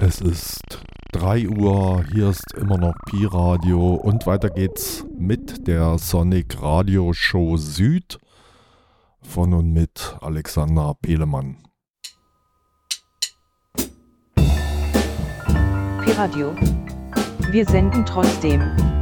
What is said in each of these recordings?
Es ist 3 Uhr, hier ist immer noch Pi Radio und weiter geht's mit der Sonic Radio Show Süd von und mit Alexander Pelemann. Pi Radio. Wir senden trotzdem.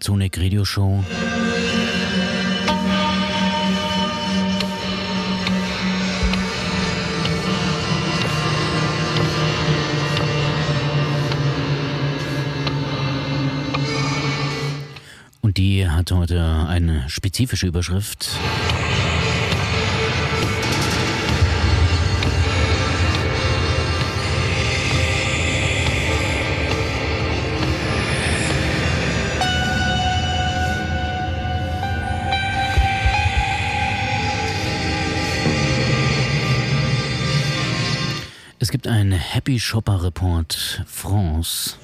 Zonic Radio Show. Die hat heute eine spezifische Überschrift. Happy Shopper Report France.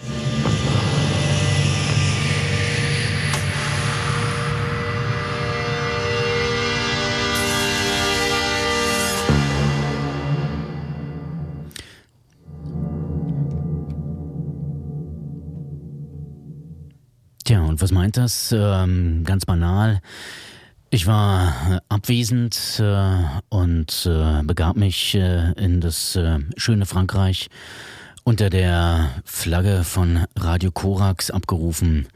Tja, und was meint das? Ähm, ganz banal. Ich war abwesend äh, und äh, begab mich äh, in das äh, schöne Frankreich unter der Flagge von Radio Korax abgerufen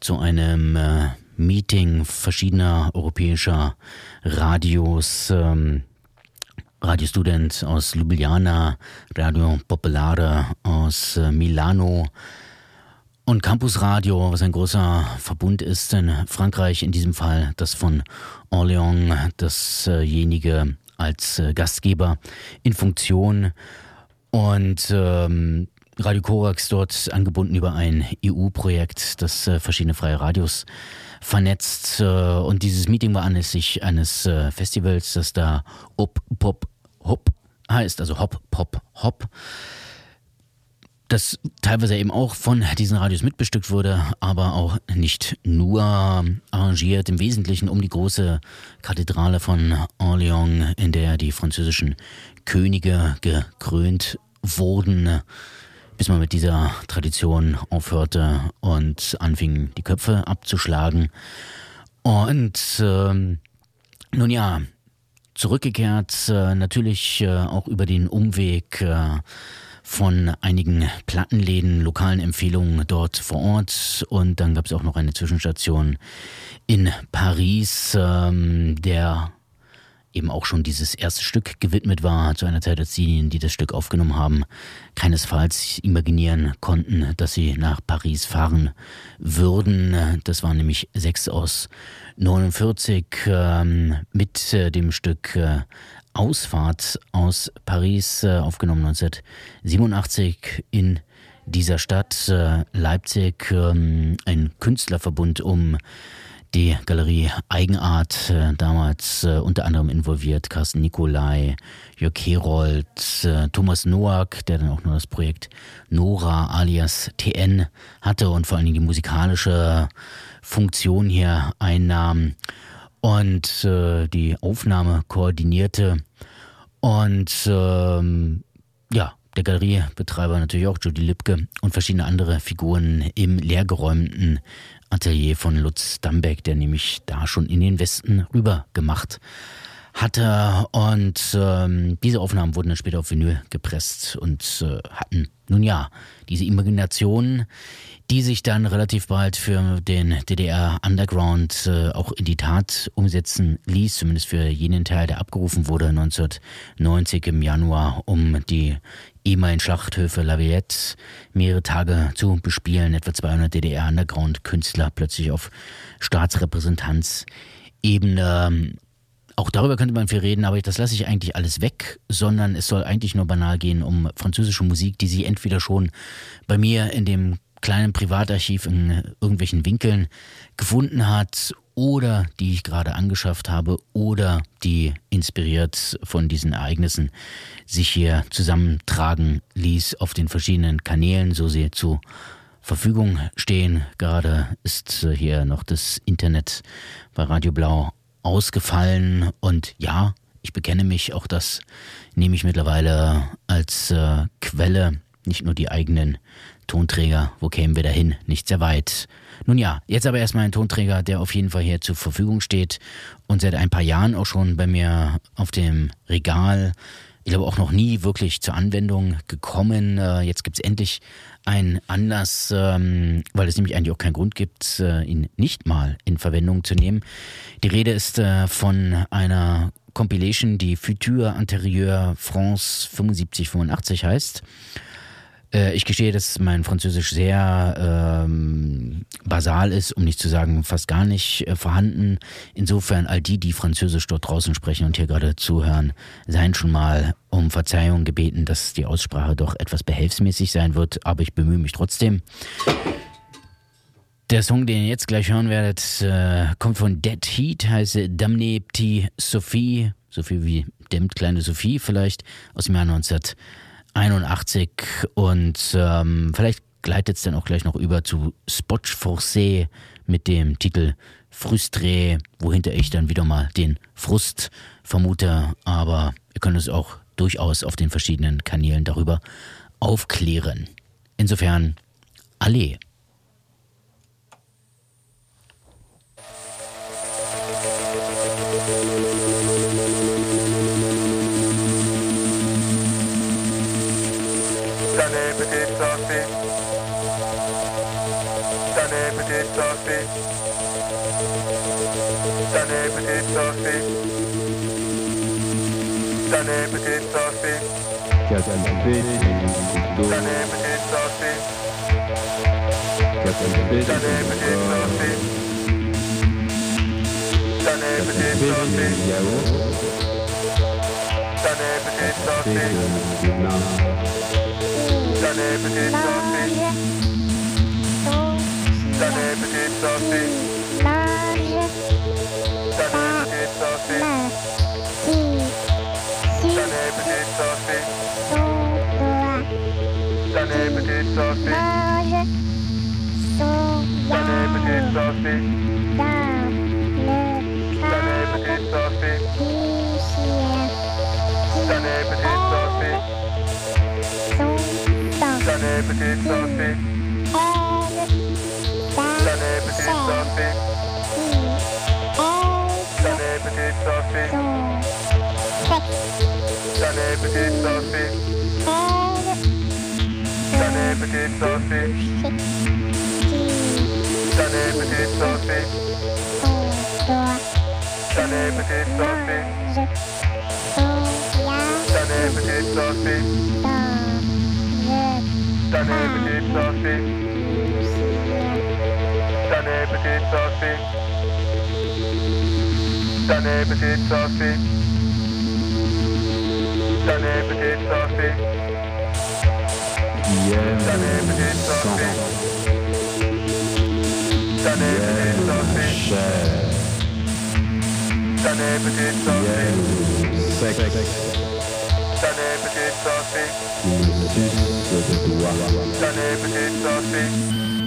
zu einem äh, Meeting verschiedener europäischer Radios. Ähm, Radiostudent aus Ljubljana, Radio Popolare aus Milano, und Campus Radio, was ein großer Verbund ist in Frankreich, in diesem Fall das von Orléans, dasjenige als äh, Gastgeber in Funktion. Und ähm, Radio Korax dort angebunden über ein EU-Projekt, das äh, verschiedene freie Radios vernetzt. Äh, und dieses Meeting war anlässlich eines äh, Festivals, das da Up Pop Hop heißt, also Hop Pop Hop das teilweise eben auch von diesen Radios mitbestückt wurde, aber auch nicht nur arrangiert, im Wesentlichen um die große Kathedrale von Orléans, in der die französischen Könige gekrönt wurden, bis man mit dieser Tradition aufhörte und anfing, die Köpfe abzuschlagen. Und ähm, nun ja, zurückgekehrt, äh, natürlich äh, auch über den Umweg äh, von einigen Plattenläden, lokalen Empfehlungen dort vor Ort. Und dann gab es auch noch eine Zwischenstation in Paris, ähm, der eben auch schon dieses erste Stück gewidmet war, zu einer Zeit, als diejenigen, die das Stück aufgenommen haben, keinesfalls imaginieren konnten, dass sie nach Paris fahren würden. Das waren nämlich sechs aus 49 ähm, mit äh, dem Stück äh, Ausfahrt aus Paris, äh, aufgenommen 1987 in dieser Stadt äh, Leipzig, ähm, ein Künstlerverbund um die Galerie Eigenart, äh, damals unter anderem involviert Carsten Nikolai, Jörg Herold, Thomas Noack, der dann auch nur das Projekt Nora alias TN hatte und vor allen Dingen die musikalische Funktion hier einnahm. Und äh, die Aufnahme koordinierte. Und ähm, ja, der Galeriebetreiber natürlich auch Judy Lipke und verschiedene andere Figuren im leergeräumten Atelier von Lutz Dambeck, der nämlich da schon in den Westen rüber gemacht hatte. Und ähm, diese Aufnahmen wurden dann später auf Vinyl gepresst und äh, hatten, nun ja, diese Imagination, die sich dann relativ bald für den DDR Underground äh, auch in die Tat umsetzen ließ, zumindest für jenen Teil, der abgerufen wurde 1990 im Januar, um die ehemaligen Schlachthöfe La Villette mehrere Tage zu bespielen. Etwa 200 DDR Underground Künstler plötzlich auf Staatsrepräsentanzebene auch darüber könnte man viel reden, aber das lasse ich eigentlich alles weg, sondern es soll eigentlich nur banal gehen um französische Musik, die sie entweder schon bei mir in dem kleinen Privatarchiv in irgendwelchen Winkeln gefunden hat oder die ich gerade angeschafft habe oder die inspiriert von diesen Ereignissen sich hier zusammentragen ließ auf den verschiedenen Kanälen, so sie zu Verfügung stehen. Gerade ist hier noch das Internet bei Radio Blau ausgefallen und ja, ich bekenne mich, auch das nehme ich mittlerweile als äh, Quelle, nicht nur die eigenen Tonträger, wo kämen wir dahin? Nicht sehr weit. Nun ja, jetzt aber erstmal ein Tonträger, der auf jeden Fall hier zur Verfügung steht und seit ein paar Jahren auch schon bei mir auf dem Regal. Ich glaube auch noch nie wirklich zur Anwendung gekommen. Äh, jetzt gibt es endlich einen Anlass, ähm, weil es nämlich eigentlich auch keinen Grund gibt, äh, ihn nicht mal in Verwendung zu nehmen. Die Rede ist äh, von einer Compilation, die Futur Antérieur France 7585 heißt. Äh, ich gestehe, dass mein Französisch sehr ähm, basal ist, um nicht zu sagen fast gar nicht äh, vorhanden. Insofern all die, die Französisch dort draußen sprechen und hier gerade zuhören, seien schon mal um Verzeihung gebeten, dass die Aussprache doch etwas behelfsmäßig sein wird, aber ich bemühe mich trotzdem. Der Song, den ihr jetzt gleich hören werdet, äh, kommt von Dead Heat, heißt Damne Petit Sophie, so viel wie Dämmt kleine Sophie vielleicht, aus dem Jahr 19 81 und ähm, vielleicht gleitet es dann auch gleich noch über zu Spotch Forcé mit dem Titel Frustré, wohinter ich dann wieder mal den Frust vermute, aber ihr könnt es auch durchaus auf den verschiedenen Kanälen darüber aufklären. Insofern, Allee. Sophie. Deine Petite Sophie. Deine Petite Sophie. Deine Petite Sophie. Deine Petite Sophie. Deine Petite Sophie. Deine Petite Sophie. Deine Petite Sophie. Sunday, potato, sausage. Done it, done mm. oh. it, done it. Tenez petite Sophie. Tenez petite Sophie. Tenez petite Sophie. Hier, Tenez petite Sophie. Tenez petite Sophie. Tenez petite Sophie. Sophie.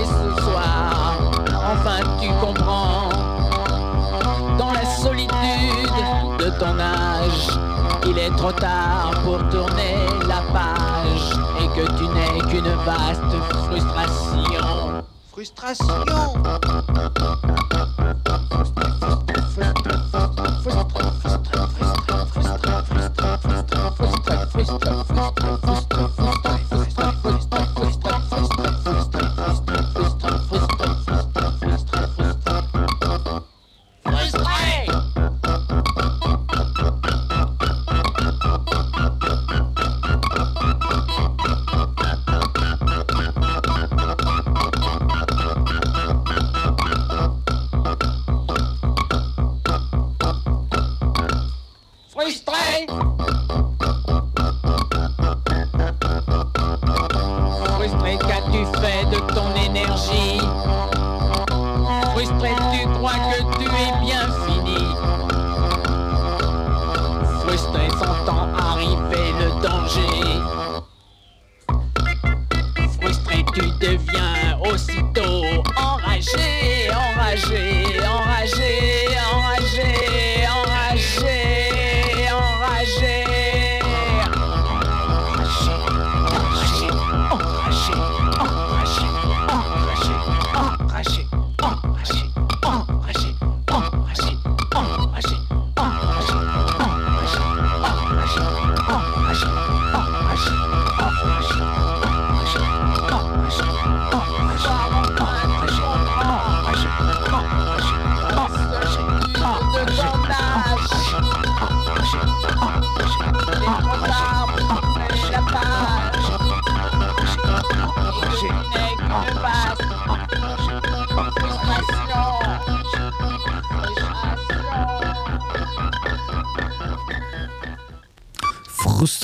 Et ce soir, enfin tu comprends, dans la solitude de ton âge, il est trop tard pour tourner la page et que tu n'es qu'une vaste frustration. Frustration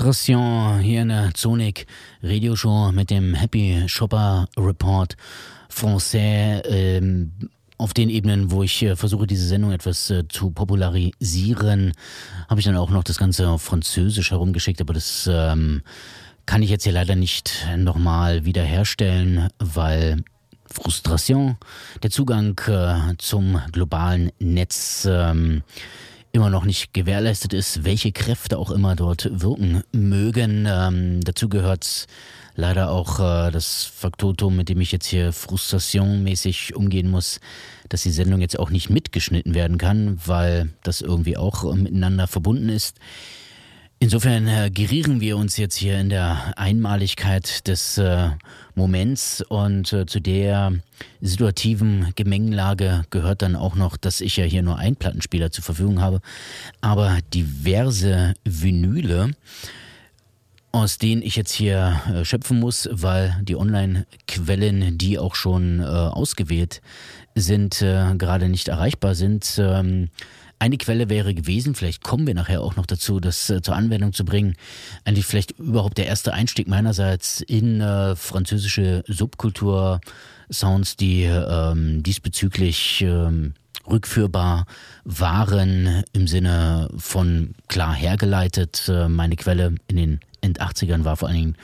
Frustration hier in der Zonik Radioshow mit dem Happy Shopper Report Français ähm, auf den Ebenen, wo ich äh, versuche, diese Sendung etwas äh, zu popularisieren, habe ich dann auch noch das Ganze auf Französisch herumgeschickt, aber das ähm, kann ich jetzt hier leider nicht nochmal wiederherstellen, weil Frustration, der Zugang äh, zum globalen Netz ähm, immer noch nicht gewährleistet ist, welche Kräfte auch immer dort wirken mögen. Ähm, dazu gehört leider auch äh, das Faktotum, mit dem ich jetzt hier frustrationmäßig umgehen muss, dass die Sendung jetzt auch nicht mitgeschnitten werden kann, weil das irgendwie auch äh, miteinander verbunden ist. Insofern äh, gerieren wir uns jetzt hier in der Einmaligkeit des äh, Moments und äh, zu der situativen Gemengelage gehört dann auch noch, dass ich ja hier nur einen Plattenspieler zur Verfügung habe, aber diverse Vinyle, aus denen ich jetzt hier äh, schöpfen muss, weil die Online-Quellen, die auch schon äh, ausgewählt sind, äh, gerade nicht erreichbar sind. Ähm, eine Quelle wäre gewesen, vielleicht kommen wir nachher auch noch dazu, das äh, zur Anwendung zu bringen. Eigentlich vielleicht überhaupt der erste Einstieg meinerseits in äh, französische Subkultur, Sounds, die ähm, diesbezüglich ähm, rückführbar waren im Sinne von klar hergeleitet. Äh, meine Quelle in den End-80ern war vor allen Dingen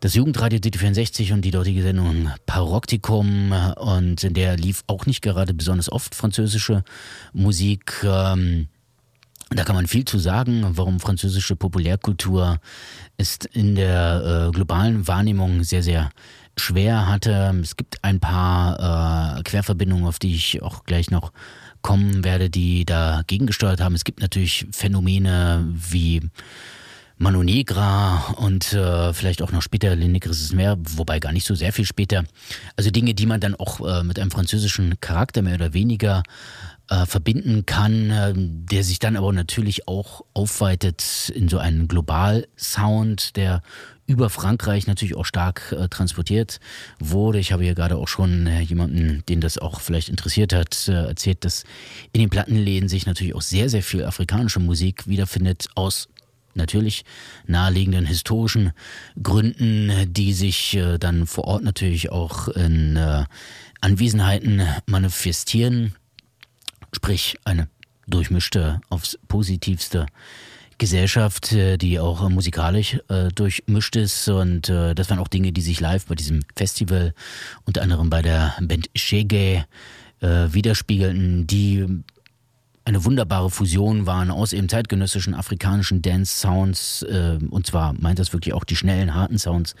das Jugendradio DT64 und die dortige Sendung Paroktikum und in der lief auch nicht gerade besonders oft französische Musik. Ähm, da kann man viel zu sagen, warum französische Populärkultur ist in der äh, globalen Wahrnehmung sehr, sehr schwer hatte. Es gibt ein paar äh, Querverbindungen, auf die ich auch gleich noch kommen werde, die dagegen gesteuert haben. Es gibt natürlich Phänomene wie Mano Negra und äh, vielleicht auch noch später Le Negres Meer, wobei gar nicht so sehr viel später. Also Dinge, die man dann auch äh, mit einem französischen Charakter mehr oder weniger äh, verbinden kann, äh, der sich dann aber natürlich auch aufweitet in so einen Global-Sound, der über Frankreich natürlich auch stark äh, transportiert wurde. Ich habe hier gerade auch schon äh, jemanden, den das auch vielleicht interessiert hat, äh, erzählt, dass in den Plattenläden sich natürlich auch sehr, sehr viel afrikanische Musik wiederfindet aus natürlich naheliegenden historischen Gründen, die sich äh, dann vor Ort natürlich auch in äh, Anwesenheiten manifestieren sprich eine durchmischte, aufs positivste Gesellschaft, äh, die auch musikalisch äh, durchmischt ist. Und äh, das waren auch Dinge, die sich live bei diesem Festival, unter anderem bei der Band Shege, äh, widerspiegelten, die eine wunderbare Fusion waren aus eben zeitgenössischen afrikanischen Dance-Sounds. Äh, und zwar meint das wirklich auch die schnellen, harten Sounds,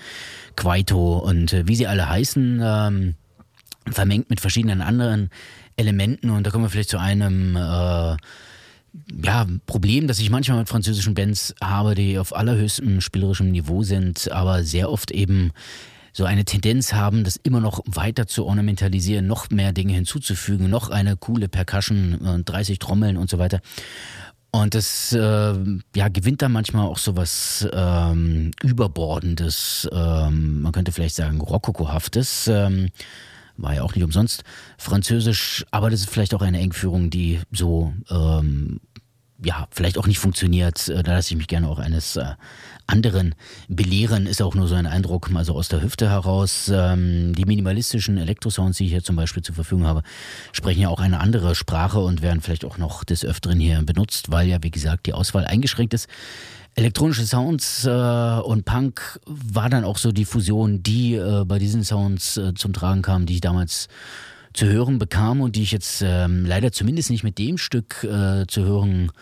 Kwaito und äh, wie sie alle heißen, ähm, vermengt mit verschiedenen anderen Elementen und da kommen wir vielleicht zu einem äh, ja, Problem, das ich manchmal mit französischen Bands habe, die auf allerhöchstem spielerischem Niveau sind, aber sehr oft eben so eine Tendenz haben, das immer noch weiter zu ornamentalisieren, noch mehr Dinge hinzuzufügen, noch eine coole Percussion, 30 Trommeln und so weiter. Und das äh, ja, gewinnt dann manchmal auch so was ähm, Überbordendes, ähm, man könnte vielleicht sagen Rokokohaftes. Ähm, war ja auch nicht umsonst Französisch, aber das ist vielleicht auch eine Engführung, die so ähm, ja, vielleicht auch nicht funktioniert. Äh, da lasse ich mich gerne auch eines äh, anderen belehren, ist auch nur so ein Eindruck, also aus der Hüfte heraus. Ähm, die minimalistischen Elektrosounds, die ich hier zum Beispiel zur Verfügung habe, sprechen ja auch eine andere Sprache und werden vielleicht auch noch des Öfteren hier benutzt, weil ja, wie gesagt, die Auswahl eingeschränkt ist. Elektronische Sounds äh, und Punk war dann auch so die Fusion, die äh, bei diesen Sounds äh, zum Tragen kam, die ich damals zu hören bekam und die ich jetzt ähm, leider zumindest nicht mit dem Stück äh, zu hören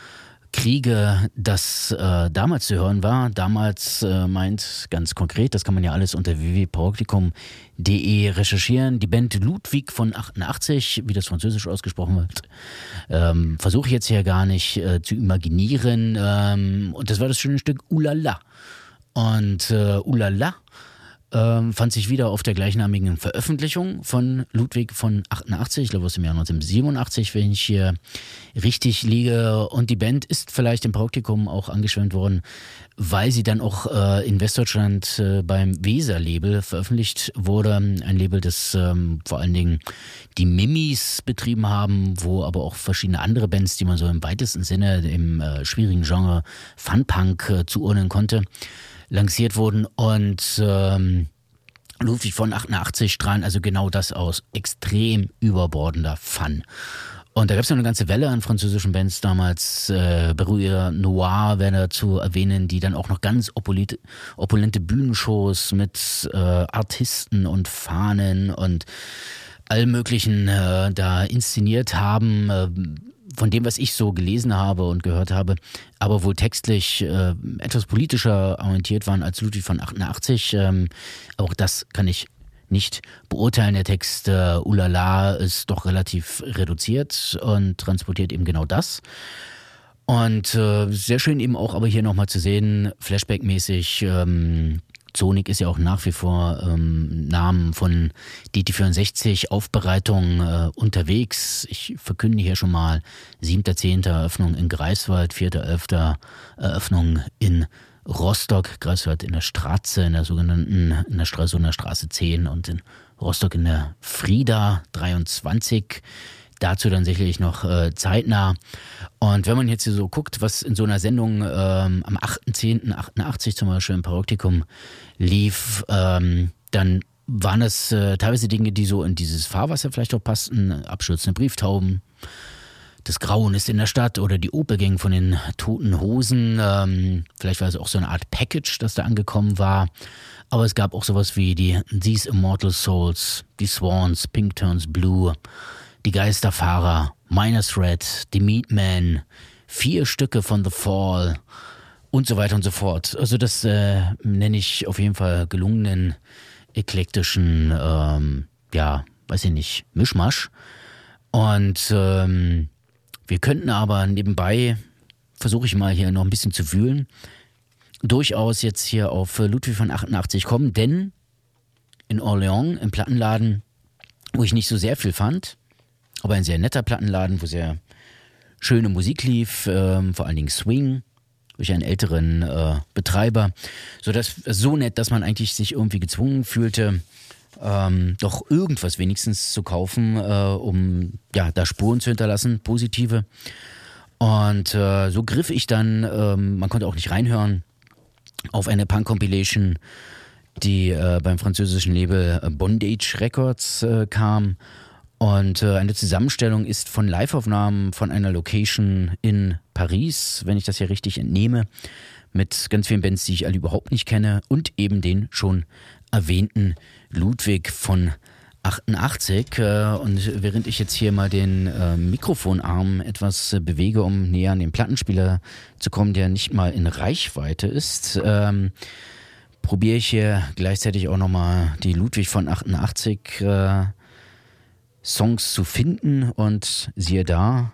kriege, das äh, damals zu hören war. Damals äh, meint ganz konkret, das kann man ja alles unter www.pauktikum.de recherchieren. Die Band Ludwig von 88, wie das französisch ausgesprochen wird, ähm, versuche ich jetzt hier gar nicht äh, zu imaginieren. Ähm, und das war das schöne Stück Ulala. Und äh, Ulala ähm, fand sich wieder auf der gleichnamigen Veröffentlichung von Ludwig von 88, ich glaube aus dem Jahr 1987, wenn ich hier richtig liege. Und die Band ist vielleicht im Praktikum auch angeschwemmt worden, weil sie dann auch äh, in Westdeutschland äh, beim Weser-Label veröffentlicht wurde. Ein Label, das ähm, vor allen Dingen die Mimis betrieben haben, wo aber auch verschiedene andere Bands, die man so im weitesten Sinne im äh, schwierigen Genre Funpunk äh, zuordnen konnte, lanciert wurden und ähm, Ludwig von 88 strahlen also genau das aus. Extrem überbordender Fun. Und da gab es noch eine ganze Welle an französischen Bands damals. Äh, Berruyer Noir wäre da zu erwähnen, die dann auch noch ganz opulente, opulente Bühnenshows mit äh, Artisten und Fahnen und allem möglichen äh, da inszeniert haben. Von dem, was ich so gelesen habe und gehört habe, aber wohl textlich äh, etwas politischer orientiert waren als Ludwig von 88. Ähm, auch das kann ich nicht beurteilen. Der Text äh, Ulala ist doch relativ reduziert und transportiert eben genau das. Und äh, sehr schön eben auch aber hier nochmal zu sehen, Flashback-mäßig, ähm, Sonic ist ja auch nach wie vor ähm, Namen von DT64 Aufbereitung äh, unterwegs. Ich verkünde hier schon mal 7.10. Eröffnung in Greifswald, 4.11. Eröffnung in Rostock, Greifswald in der Straße, in der sogenannten, in der Straße, in der Straße 10 und in Rostock in der Frieda 23 dazu dann sicherlich noch äh, zeitnah. Und wenn man jetzt hier so guckt, was in so einer Sendung ähm, am 8.10.88 zum Beispiel im Paroptikum lief, ähm, dann waren das äh, teilweise Dinge, die so in dieses Fahrwasser vielleicht auch passten, abstürzende Brieftauben, Das Grauen ist in der Stadt oder die Opelgang von den Toten Hosen. Ähm, vielleicht war es auch so eine Art Package, das da angekommen war. Aber es gab auch sowas wie die These Immortal Souls, die Swans, Pink Turns Blue, die Geisterfahrer, Minor Threat, die Meatman, vier Stücke von The Fall und so weiter und so fort. Also das äh, nenne ich auf jeden Fall gelungenen, eklektischen, ähm, ja, weiß ich nicht, Mischmasch. Und ähm, wir könnten aber nebenbei, versuche ich mal hier noch ein bisschen zu wühlen, durchaus jetzt hier auf Ludwig von 88 kommen, denn in Orléans im Plattenladen, wo ich nicht so sehr viel fand, aber ein sehr netter Plattenladen, wo sehr schöne Musik lief, ähm, vor allen Dingen Swing durch einen älteren äh, Betreiber, so dass so nett, dass man eigentlich sich irgendwie gezwungen fühlte, ähm, doch irgendwas wenigstens zu kaufen, äh, um ja da Spuren zu hinterlassen, positive. Und äh, so griff ich dann, ähm, man konnte auch nicht reinhören, auf eine Punk-Compilation, die äh, beim französischen Label äh, Bondage Records äh, kam. Und äh, eine Zusammenstellung ist von Liveaufnahmen von einer Location in Paris, wenn ich das hier richtig entnehme, mit ganz vielen Bands, die ich alle überhaupt nicht kenne und eben den schon erwähnten Ludwig von 88. Äh, und während ich jetzt hier mal den äh, Mikrofonarm etwas bewege, um näher an den Plattenspieler zu kommen, der nicht mal in Reichweite ist, ähm, probiere ich hier gleichzeitig auch nochmal die Ludwig von 88 äh, Songs zu finden und siehe da,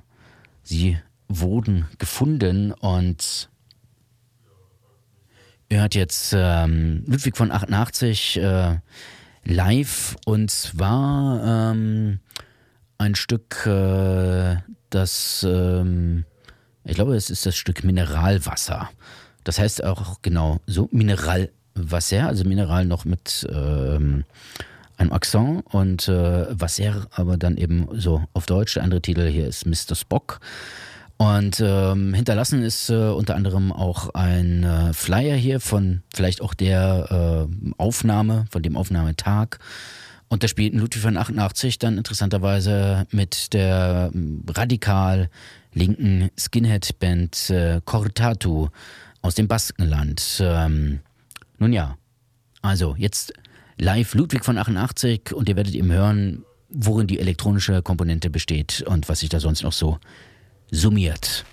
sie wurden gefunden und ihr hört jetzt ähm, Ludwig von 88 äh, live und zwar ähm, ein Stück, äh, das, ähm, ich glaube, es ist das Stück Mineralwasser. Das heißt auch genau so Mineralwasser, also Mineral noch mit ähm, einem Akzent und äh, Wasser, aber dann eben so auf Deutsch. Der andere Titel hier ist Mr. Spock. Und ähm, hinterlassen ist äh, unter anderem auch ein äh, Flyer hier von vielleicht auch der äh, Aufnahme, von dem Aufnahmetag. Und da spielten Ludwig von 88 dann interessanterweise mit der ähm, radikal linken Skinhead-Band äh, Cortatu aus dem Baskenland. Ähm, nun ja, also jetzt live Ludwig von 88 und ihr werdet eben hören, worin die elektronische Komponente besteht und was sich da sonst noch so summiert.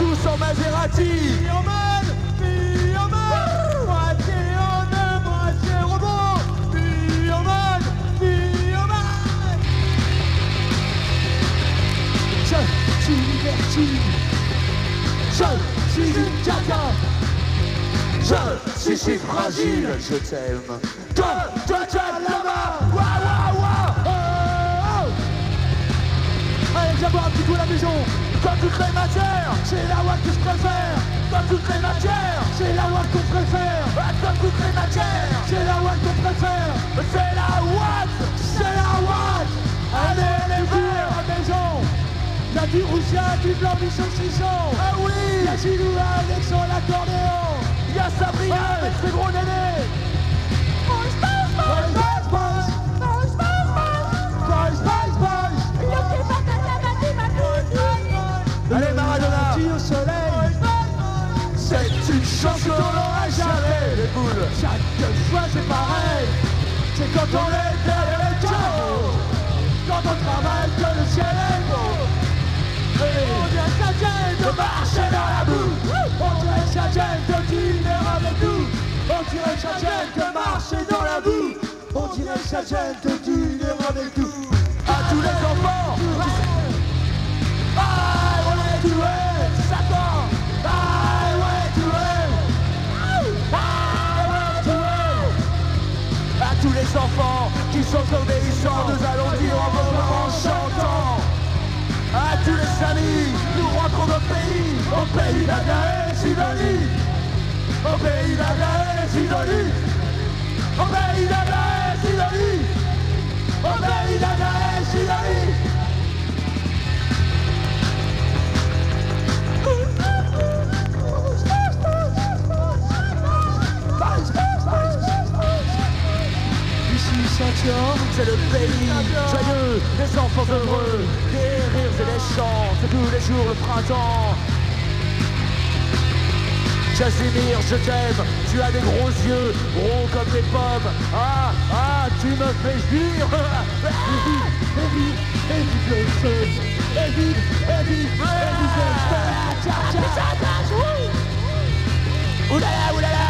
Tous en Maserati. Bioman, Bioman, moitié honneur, moitié robot. Bioman, Bioman. Je suis libertine. Je suis une caca. Je suis si fragile, je t'aime. Toi, toi, toi, là-bas. Waouh, waouh, waouh. Oh, oh. Allez, viens boire un petit coup à la maison. Dans toutes les matières, c'est la loi que je préfère. Dans toutes les matières, c'est la loi qu'on préfère. Dans toutes les matières, c'est la loi qu'on préfère. C'est la Watt, c'est la Watt. Allez, les verts à la maison. Y'a du Roussia, du blanc, du saucisson. Ah oui. Y'a Gilou avec son accordéon. Y'a Sabrina avec ses gros nénés. Allez Maradona. Au soleil C'est une chance qu'on n'aura jamais. Les boules Chaque fois c'est pareil. C'est quand on est derrière le chaos Quand on travaille que le ciel est beau. Et on dirait que ça gêne de marcher dans la boue. On dirait que ça gêne de dîner avec nous. On dirait que ça gêne de marcher dans la boue. On dirait que ça gêne de dîner avec nous. À tous les enfants tous les enfants qui sont obéissants, nous allons dire en moment en chantant. À tous les amis, nous rentrons au pays, au pays d'Aga et Sidonie. Au pays d'Aga et Sidonie. Au pays d'Aga et Sidonie. Au pays d'Aga et Sidonie. C'est le pays joyeux, des enfants heureux, des rires et des chants, c'est tous les jours le printemps. Casimir, je t'aime, tu as des gros yeux, ronds comme des pommes. Ah, ah, tu me fais jouir. Oulala, oulala,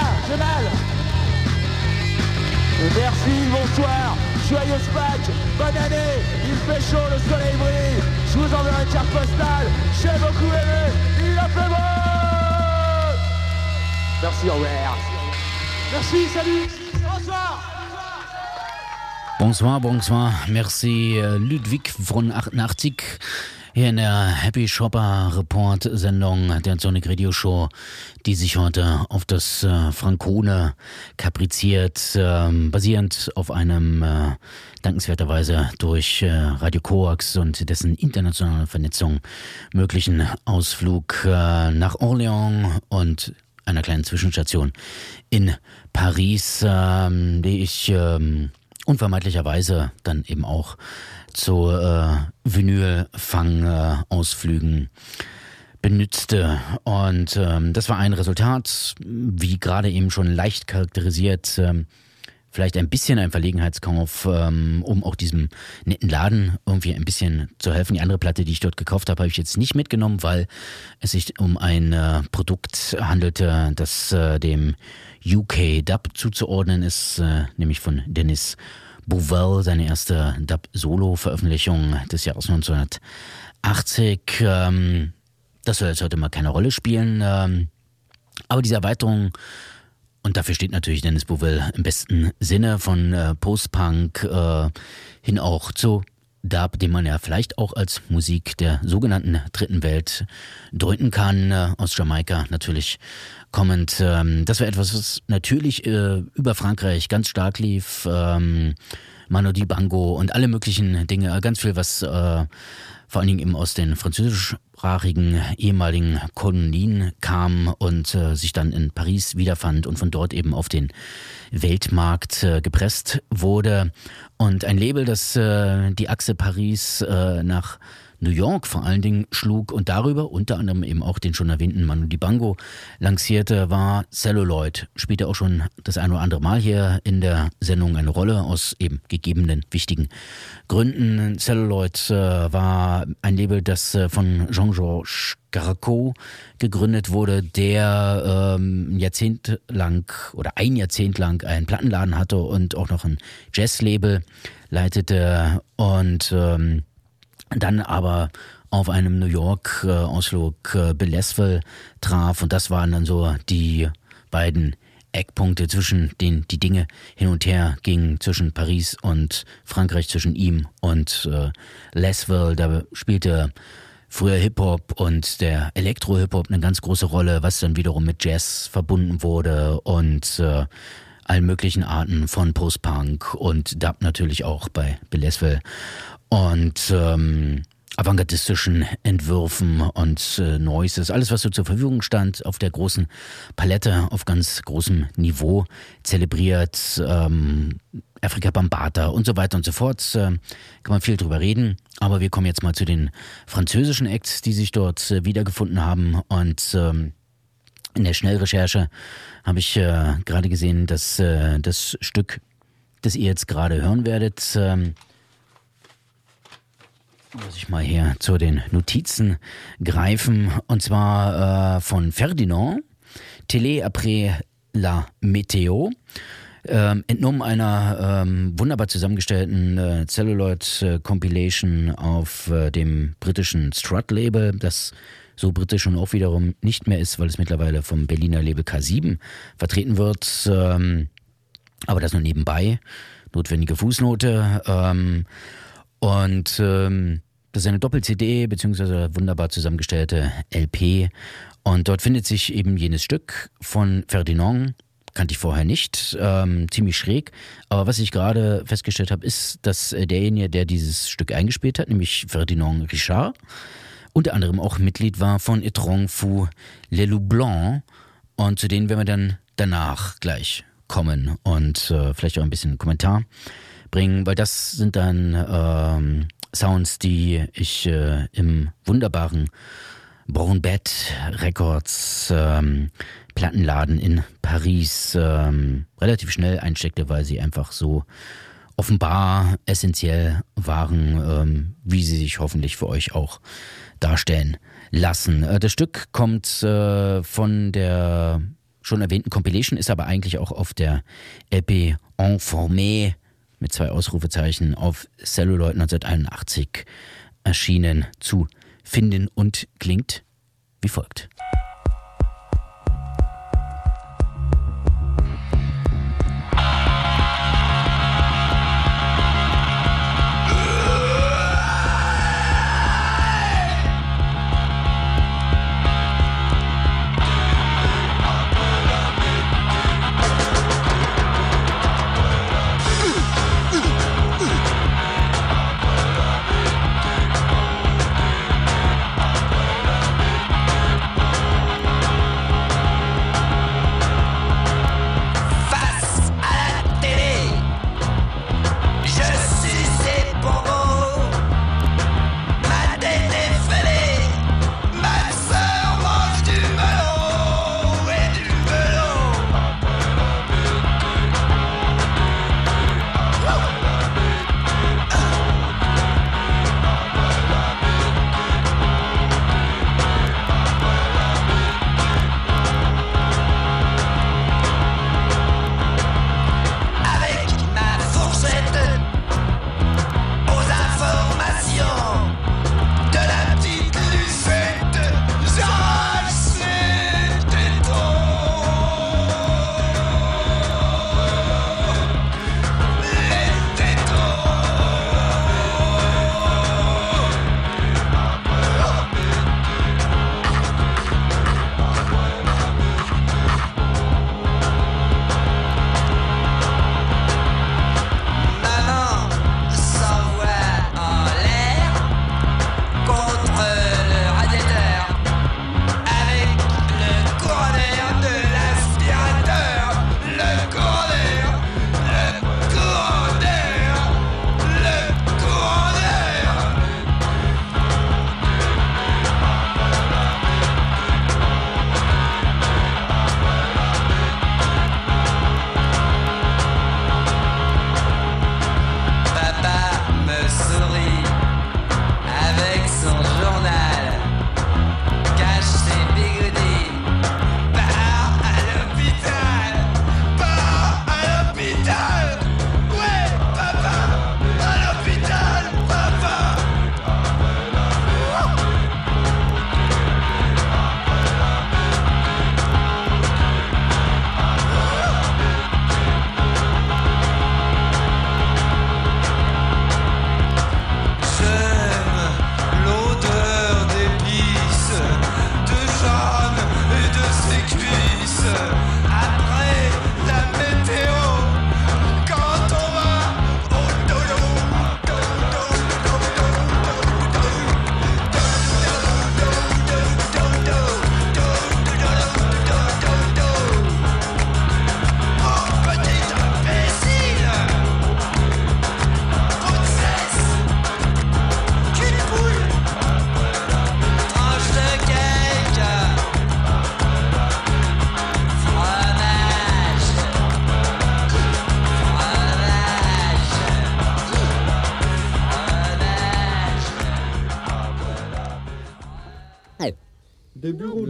Merci, bonsoir, joyeuse Pâques, bonne année, il fait chaud, le soleil brille, je vous enverrai une carte postale, j'ai beaucoup aimé, il a fait beau. Merci, au revoir. Merci, salut, bonsoir. Bonsoir, bonsoir. Merci, äh, Ludwig von 88. Hier in der Happy Shopper Report Sendung der Sonic Radio Show, die sich heute auf das äh, Frankone kapriziert, ähm, basierend auf einem äh, dankenswerterweise durch äh, Radio Coax und dessen internationale Vernetzung möglichen Ausflug äh, nach Orléans und einer kleinen Zwischenstation in Paris, ähm, die ich ähm, unvermeidlicherweise dann eben auch zu äh, Vinylfang-Ausflügen benützte. Und ähm, das war ein Resultat, wie gerade eben schon leicht charakterisiert, ähm, vielleicht ein bisschen ein Verlegenheitskauf, ähm, um auch diesem netten Laden irgendwie ein bisschen zu helfen. Die andere Platte, die ich dort gekauft habe, habe ich jetzt nicht mitgenommen, weil es sich um ein äh, Produkt handelte, das äh, dem UK Dub zuzuordnen ist, äh, nämlich von Dennis Bouvel, seine erste Dub-Solo-Veröffentlichung des Jahres 1980. Ähm, das soll jetzt heute mal keine Rolle spielen. Ähm, aber diese Erweiterung, und dafür steht natürlich Dennis Bouvel im besten Sinne von äh, Post-Punk äh, hin auch zu Dub, den man ja vielleicht auch als Musik der sogenannten Dritten Welt deuten kann, äh, aus Jamaika natürlich kommend. Ähm, das war etwas, was natürlich äh, über Frankreich ganz stark lief. Ähm, Mano Dibango und alle möglichen Dinge, ganz viel, was äh, vor allen Dingen eben aus den französischsprachigen ehemaligen Kolonien kam und äh, sich dann in Paris wiederfand und von dort eben auf den Weltmarkt äh, gepresst wurde. Und ein Label, das äh, die Achse Paris äh, nach New York vor allen Dingen schlug und darüber unter anderem eben auch den schon erwähnten Manu Dibango lancierte, war Celluloid. Spielte auch schon das ein oder andere Mal hier in der Sendung eine Rolle aus eben gegebenen wichtigen Gründen. Celluloid äh, war ein Label, das äh, von Jean-Georges Garco gegründet wurde, der ähm, Jahrzehnt lang oder ein Jahrzehnt lang einen Plattenladen hatte und auch noch ein Jazzlabel leitete und ähm, dann aber auf einem New York-Ausflug äh, Belesville traf und das waren dann so die beiden Eckpunkte, zwischen denen die Dinge hin und her gingen, zwischen Paris und Frankreich, zwischen ihm und äh, Lesville. Da spielte früher Hip-Hop und der Elektro-Hip-Hop eine ganz große Rolle, was dann wiederum mit Jazz verbunden wurde und äh, allen möglichen Arten von Post-Punk und Dub natürlich auch bei Belesville und ähm, avantgardistischen Entwürfen und äh, Noises, alles was so zur Verfügung stand, auf der großen Palette, auf ganz großem Niveau zelebriert. Ähm, Afrika Bambata und so weiter und so fort. Äh, kann man viel drüber reden. Aber wir kommen jetzt mal zu den französischen Acts, die sich dort äh, wiedergefunden haben. Und ähm, in der Schnellrecherche habe ich äh, gerade gesehen, dass äh, das Stück, das ihr jetzt gerade hören werdet, ähm, muss ich mal hier zu den Notizen greifen. Und zwar äh, von Ferdinand, Télé après la Météo. Ähm, entnommen einer ähm, wunderbar zusammengestellten äh, Celluloid äh, Compilation auf äh, dem britischen Strut Label, das so britisch und auch wiederum nicht mehr ist, weil es mittlerweile vom Berliner Label K7 vertreten wird. Ähm, aber das nur nebenbei. Notwendige Fußnote. Ähm, und ähm, das ist eine Doppel-CD beziehungsweise wunderbar zusammengestellte LP. Und dort findet sich eben jenes Stück von Ferdinand. Kannte ich vorher nicht, ähm, ziemlich schräg. Aber was ich gerade festgestellt habe, ist, dass derjenige, der dieses Stück eingespielt hat, nämlich Ferdinand Richard, unter anderem auch Mitglied war von Etron Fou Le Loup Blanc. Und zu denen werden wir dann danach gleich kommen und äh, vielleicht auch ein bisschen Kommentar bringen, weil das sind dann ähm, Sounds, die ich äh, im wunderbaren Bronbet Records ähm, Plattenladen in Paris ähm, relativ schnell einsteckte, weil sie einfach so offenbar essentiell waren, ähm, wie sie sich hoffentlich für euch auch darstellen lassen. Äh, das Stück kommt äh, von der schon erwähnten Compilation, ist aber eigentlich auch auf der LP Enformé mit zwei Ausrufezeichen auf Celluloid 1981 erschienen zu finden und klingt wie folgt.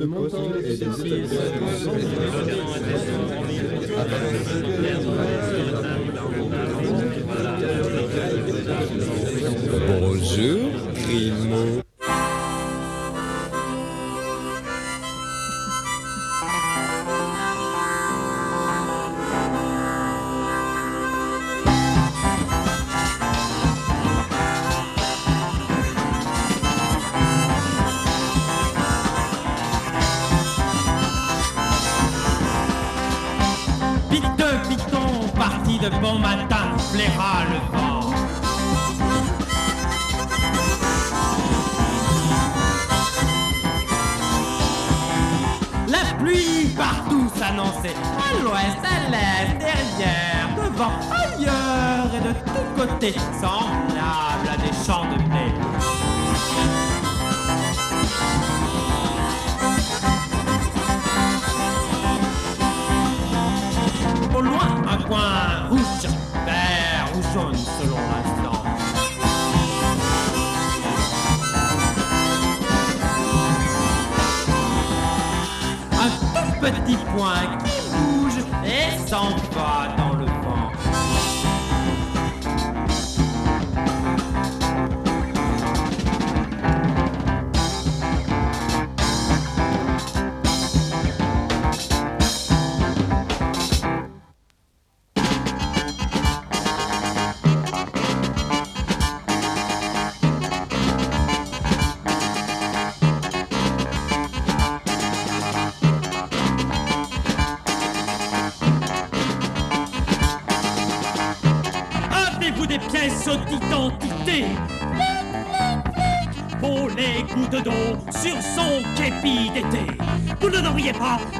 le montant des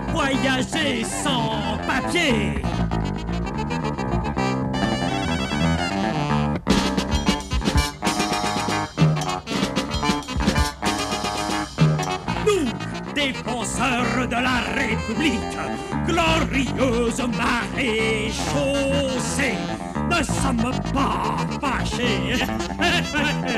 voyager sans papier. Nous, défenseurs de la République, glorieuse maréchaussée, ne sommes pas fâchés.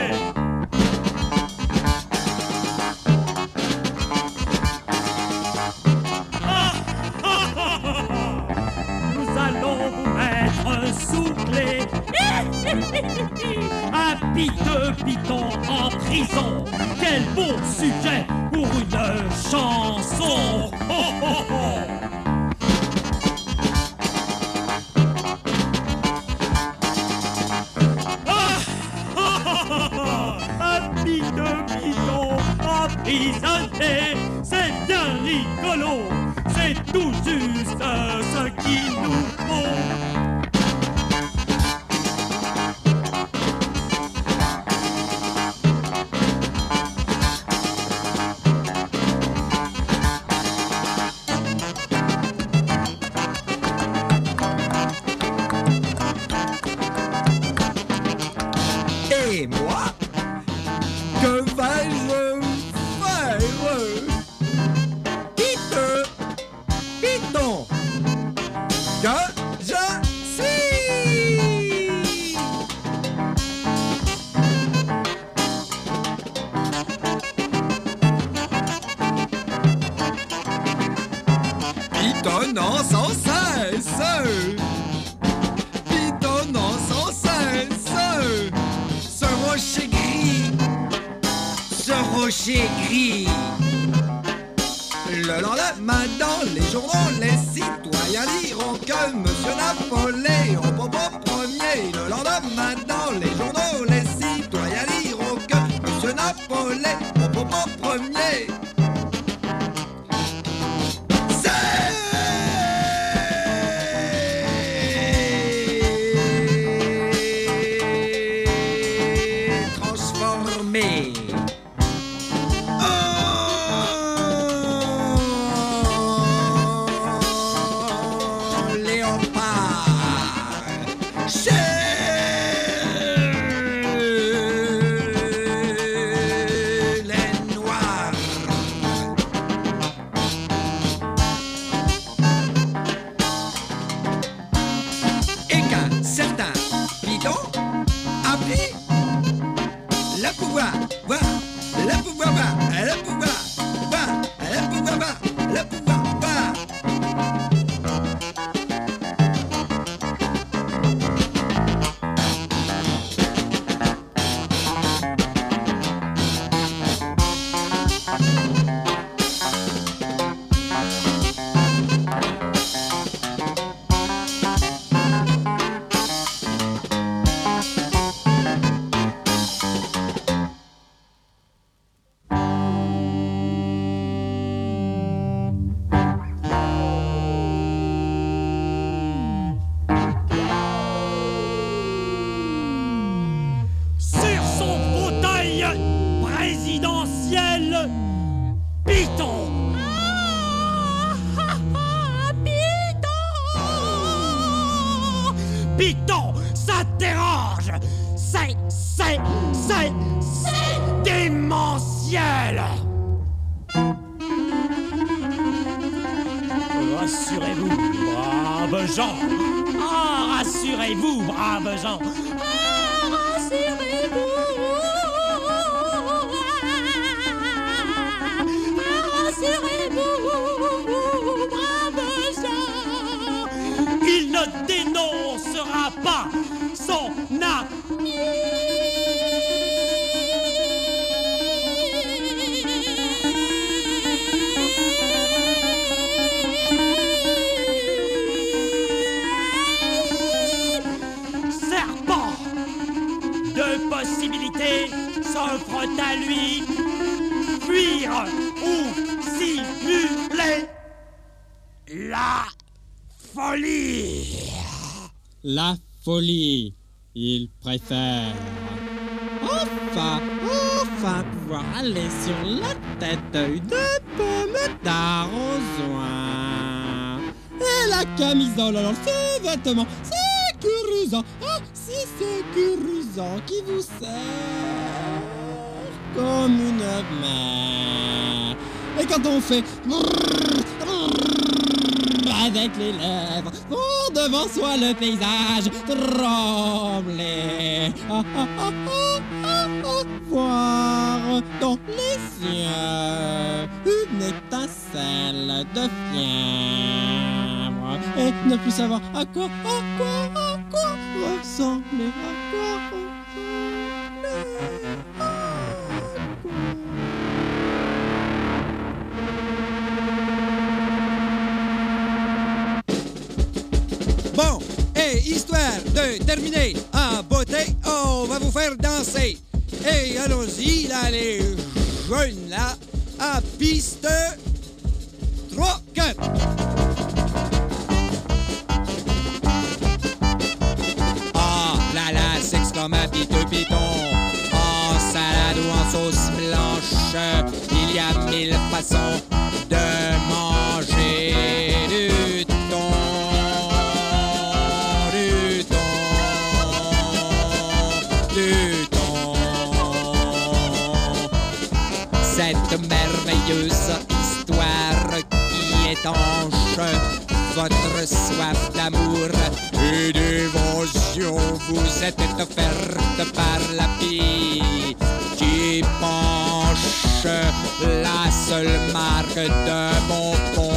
vai ce vêtement sécurisant, ah si sécurisant qui vous sert comme une mère. Et quand on fait avec les lèvres, devant soi le paysage trembler. Ah, ah, ah, ah, ah, voir dans les cieux une étincelle de fièvre et ne plus savoir à quoi, à quoi, à quoi ressembler, à quoi. Bon, et histoire de terminer en beauté, on va vous faire danser. Et allons-y, là, les jeunes, là, à piste 3, 4. S'exclame un piteux piton. En salade ou en sauce blanche, il y a mille façons de manger du thon. Du thon. Du thon. Cette merveilleuse histoire qui étanche votre soif d'amour. Et dévotion vous êtes offerte par la fille qui penche la seule marque de bon pont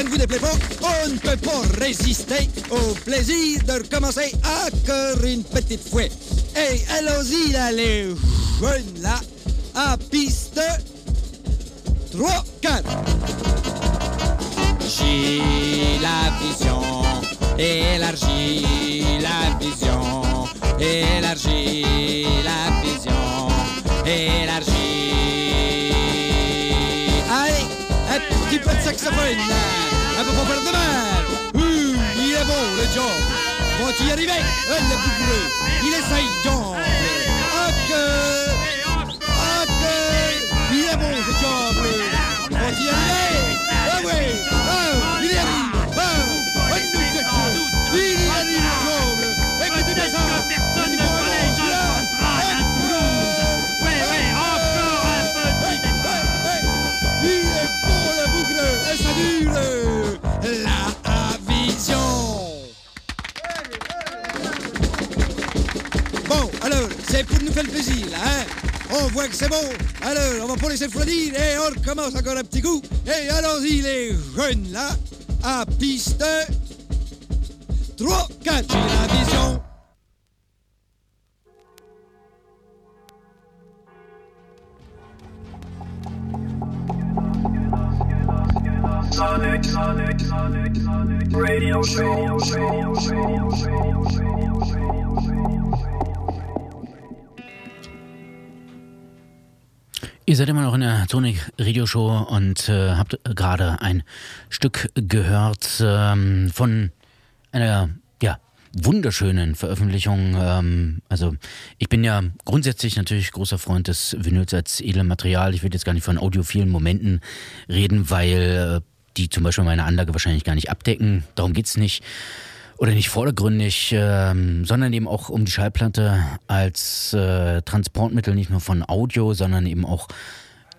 ça ne vous déplaît pas, on ne peut pas résister au plaisir de recommencer encore une petite fois. Hey, allons-y, là, les jeunes, là, à piste 3, 4. J'ai la vision, élargis la vision, élargis la vision, élargis. Allez, un petit peu de saxophone, elle peut pas faire de mal. Hum, il est beau, le job. Va-t-il y arriver? Elle est plus bleue. Il essaye, John. Nous faire le plaisir, là, hein On voit que c'est bon. Alors, on va pas laisser refroidir et on recommence encore un petit coup. Et allons-y, les jeunes, là, à piste 3, 4. J'ai la vision. Sonic, Sonic, Sonic, Sonic, Radio Show, Radio Show, Radio Ihr seid immer noch in der Sonic Radio Show und äh, habt gerade ein Stück gehört ähm, von einer ja, wunderschönen Veröffentlichung. Ähm, also ich bin ja grundsätzlich natürlich großer Freund des Vinyls als edlem Material. Ich will jetzt gar nicht von audiophilen Momenten reden, weil äh, die zum Beispiel meine Anlage wahrscheinlich gar nicht abdecken. Darum geht's nicht oder nicht vordergründig, ähm, sondern eben auch um die Schallplatte als äh, Transportmittel nicht nur von Audio, sondern eben auch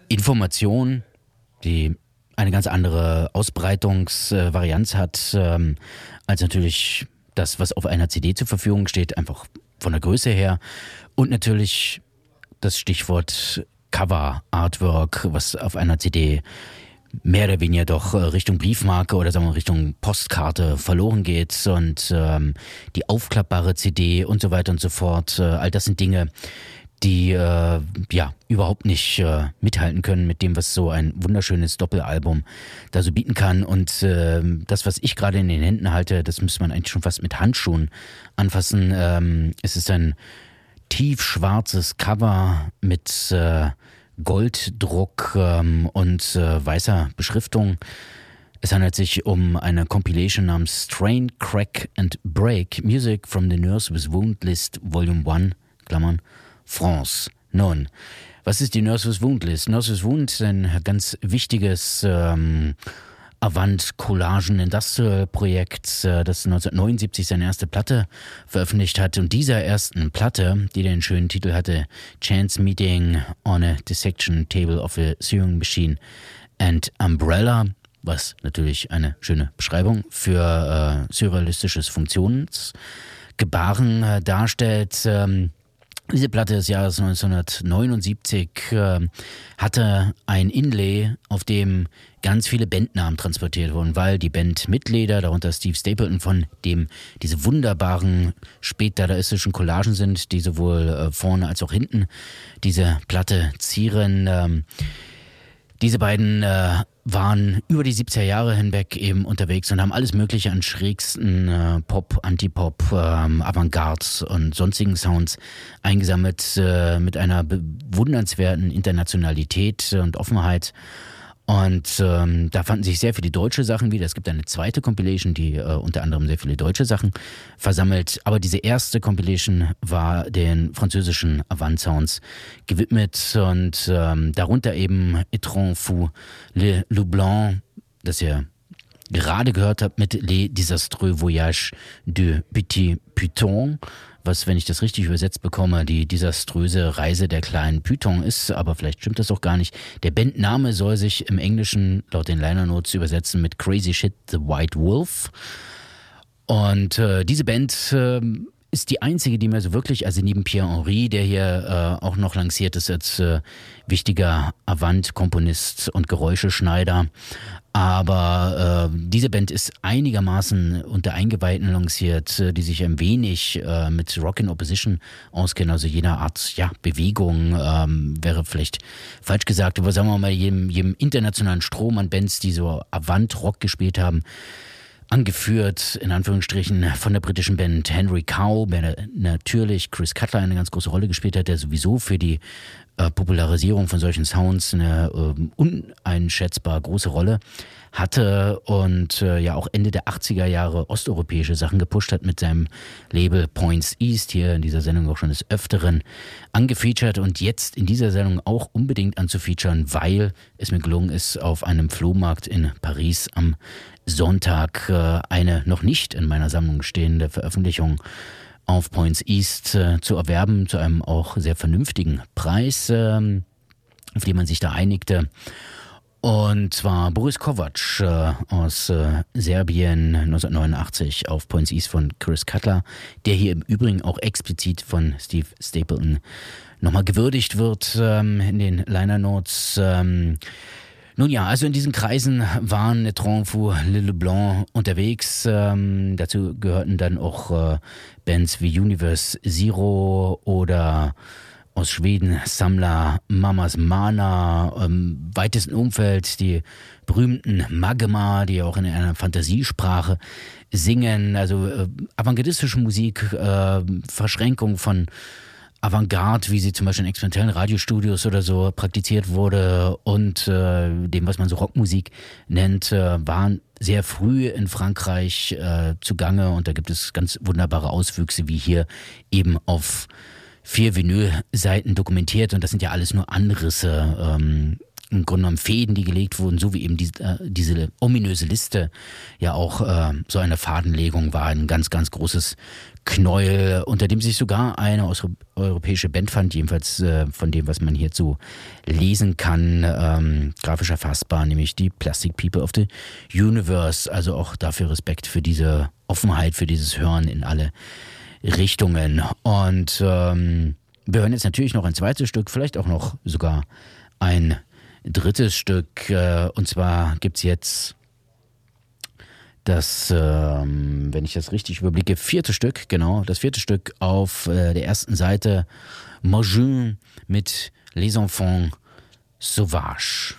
Information, die eine ganz andere Ausbreitungsvarianz äh, hat, ähm, als natürlich das, was auf einer CD zur Verfügung steht, einfach von der Größe her. Und natürlich das Stichwort Cover, Artwork, was auf einer CD mehr oder weniger doch äh, Richtung Briefmarke oder sagen wir Richtung Postkarte verloren geht und ähm, die aufklappbare CD und so weiter und so fort. Äh, all das sind Dinge, die äh, ja überhaupt nicht äh, mithalten können mit dem, was so ein wunderschönes Doppelalbum da so bieten kann. Und äh, das, was ich gerade in den Händen halte, das müsste man eigentlich schon fast mit Handschuhen anfassen. Ähm, es ist ein tiefschwarzes Cover mit äh, Golddruck ähm, und äh, weißer Beschriftung. Es handelt sich um eine Compilation namens Strain, Crack and Break Music from the Nurse with Wound List Volume 1, Klammern, France. Nun, was ist die Nurse with Wound List? Nurse with Wound ist ein ganz wichtiges ähm, Avant Collagen Industrial Projekt, äh, das 1979 seine erste Platte veröffentlicht hat. Und dieser ersten Platte, die den schönen Titel hatte, Chance Meeting on a Dissection Table of a Sewing Machine and Umbrella, was natürlich eine schöne Beschreibung für äh, surrealistisches Funktionsgebaren äh, darstellt. Ähm, diese Platte des Jahres 1979 äh, hatte ein Inlay, auf dem ganz viele Bandnamen transportiert wurden, weil die Bandmitglieder, darunter Steve Stapleton, von dem diese wunderbaren spätdadaistischen Collagen sind, die sowohl äh, vorne als auch hinten diese Platte zieren. Ähm, diese beiden äh, waren über die 70er Jahre hinweg eben unterwegs und haben alles Mögliche an schrägsten äh, Pop, Antipop, ähm, Avantgarde und sonstigen Sounds eingesammelt äh, mit einer bewundernswerten Internationalität und Offenheit. Und ähm, da fanden sich sehr viele deutsche Sachen wieder. Es gibt eine zweite Compilation, die äh, unter anderem sehr viele deutsche Sachen versammelt. Aber diese erste Compilation war den französischen Avant-Sounds gewidmet und ähm, darunter eben Etron Fou, Le Loup das ihr gerade gehört habt mit Les Disastreux Voyages de Petit Python was, wenn ich das richtig übersetzt bekomme, die desaströse Reise der kleinen Python ist, aber vielleicht stimmt das auch gar nicht. Der Bandname soll sich im Englischen laut den Liner Notes übersetzen mit Crazy Shit the White Wolf. Und äh, diese Band äh, ist die einzige, die mir so wirklich, also neben Pierre Henry, der hier äh, auch noch lanciert ist als äh, wichtiger Avant-Komponist und Geräuscheschneider, aber äh, diese Band ist einigermaßen unter Eingeweihten lanciert, äh, die sich ein wenig äh, mit Rock in Opposition auskennen, also jener Art ja, Bewegung ähm, wäre vielleicht falsch gesagt, aber sagen wir mal, jedem, jedem internationalen Strom an Bands, die so Avant-Rock gespielt haben, angeführt, in Anführungsstrichen, von der britischen Band Henry Cow, der natürlich Chris Cutler eine ganz große Rolle gespielt hat, der sowieso für die äh, Popularisierung von solchen Sounds eine äh, uneinschätzbar große Rolle hatte und äh, ja auch Ende der 80er Jahre osteuropäische Sachen gepusht hat mit seinem Label Points East, hier in dieser Sendung auch schon des Öfteren angefeatured und jetzt in dieser Sendung auch unbedingt anzufeaturen, weil es mir gelungen ist, auf einem Flohmarkt in Paris am Sonntag äh, eine noch nicht in meiner Sammlung stehende Veröffentlichung auf Points East äh, zu erwerben, zu einem auch sehr vernünftigen Preis, ähm, auf den man sich da einigte. Und zwar Boris Kovac äh, aus Serbien 1989 auf Points East von Chris Cutler, der hier im Übrigen auch explizit von Steve Stapleton nochmal gewürdigt wird ähm, in den Liner Notes. Ähm, nun ja, also in diesen Kreisen waren Netron Fou, Le Leblanc unterwegs. Ähm, dazu gehörten dann auch äh, Bands wie Universe Zero oder aus Schweden, Samla, Mamas Mana, im weitesten Umfeld die berühmten Magma, die auch in einer Fantasiesprache singen, also äh, avantgardistische Musik, äh, Verschränkung von Avantgarde, wie sie zum Beispiel in experimentellen Radiostudios oder so praktiziert wurde und äh, dem, was man so Rockmusik nennt, äh, waren sehr früh in Frankreich äh, zugange und da gibt es ganz wunderbare Auswüchse, wie hier eben auf vier Vinylseiten dokumentiert und das sind ja alles nur Anrisse. Ähm, im Grunde genommen Fäden, die gelegt wurden, so wie eben die, äh, diese ominöse Liste ja auch äh, so eine Fadenlegung war, ein ganz, ganz großes Knäuel, unter dem sich sogar eine europäische Band fand, jedenfalls äh, von dem, was man hierzu lesen kann, ähm, grafisch erfassbar, nämlich die Plastic People of the Universe. Also auch dafür Respekt für diese Offenheit, für dieses Hören in alle Richtungen. Und ähm, wir hören jetzt natürlich noch ein zweites Stück, vielleicht auch noch sogar ein drittes Stück. Äh, und zwar gibt es jetzt das, ähm, wenn ich das richtig überblicke, vierte Stück, genau, das vierte Stück auf äh, der ersten Seite, Mojun mit Les Enfants Sauvages.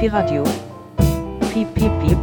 Pi-Radio. Piep, piep, piep. Sonic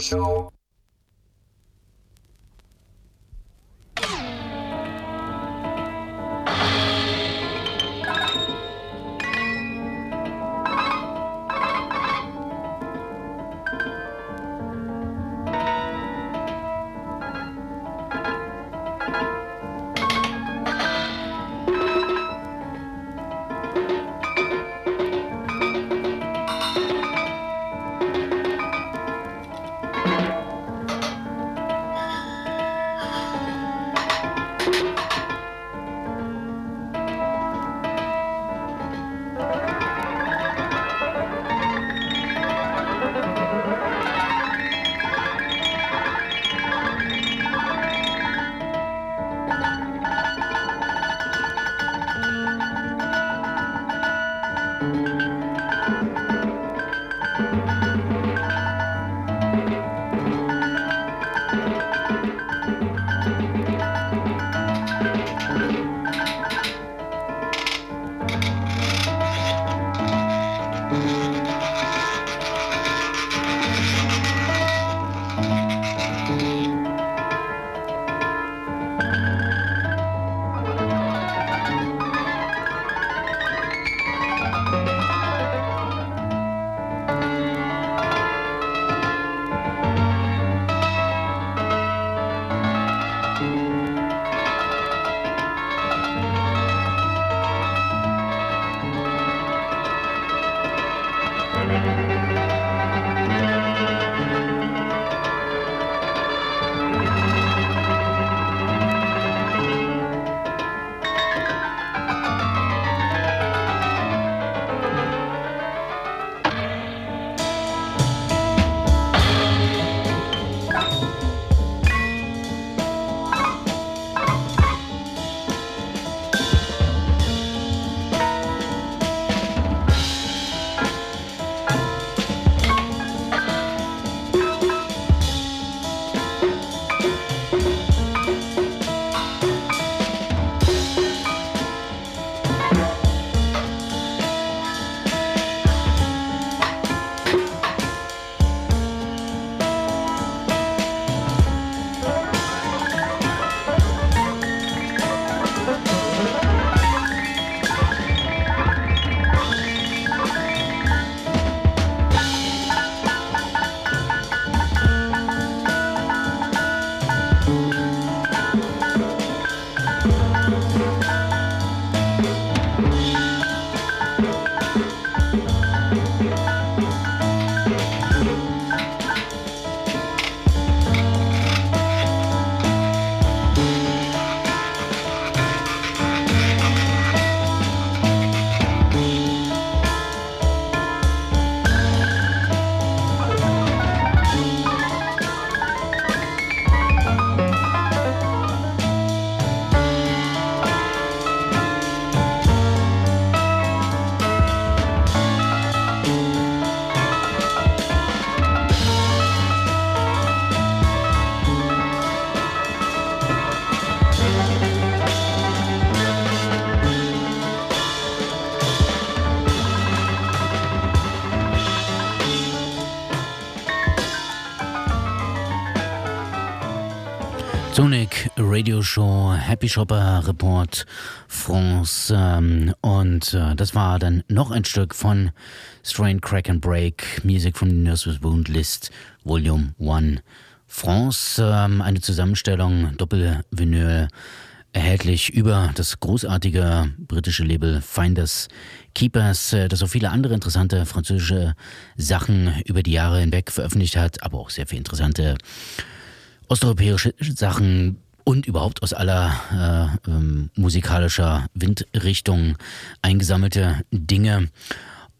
Show. Radio Show, Happy Shopper Report France. Ähm, und äh, das war dann noch ein Stück von Strain Crack and Break, Music from the Nurse's Wound List, Volume 1 France. Ähm, eine Zusammenstellung, Doppelvinyl, erhältlich über das großartige britische Label Finders Keepers, äh, das auch viele andere interessante französische Sachen über die Jahre hinweg veröffentlicht hat, aber auch sehr viele interessante osteuropäische Sachen und überhaupt aus aller äh, ähm, musikalischer Windrichtung eingesammelte Dinge.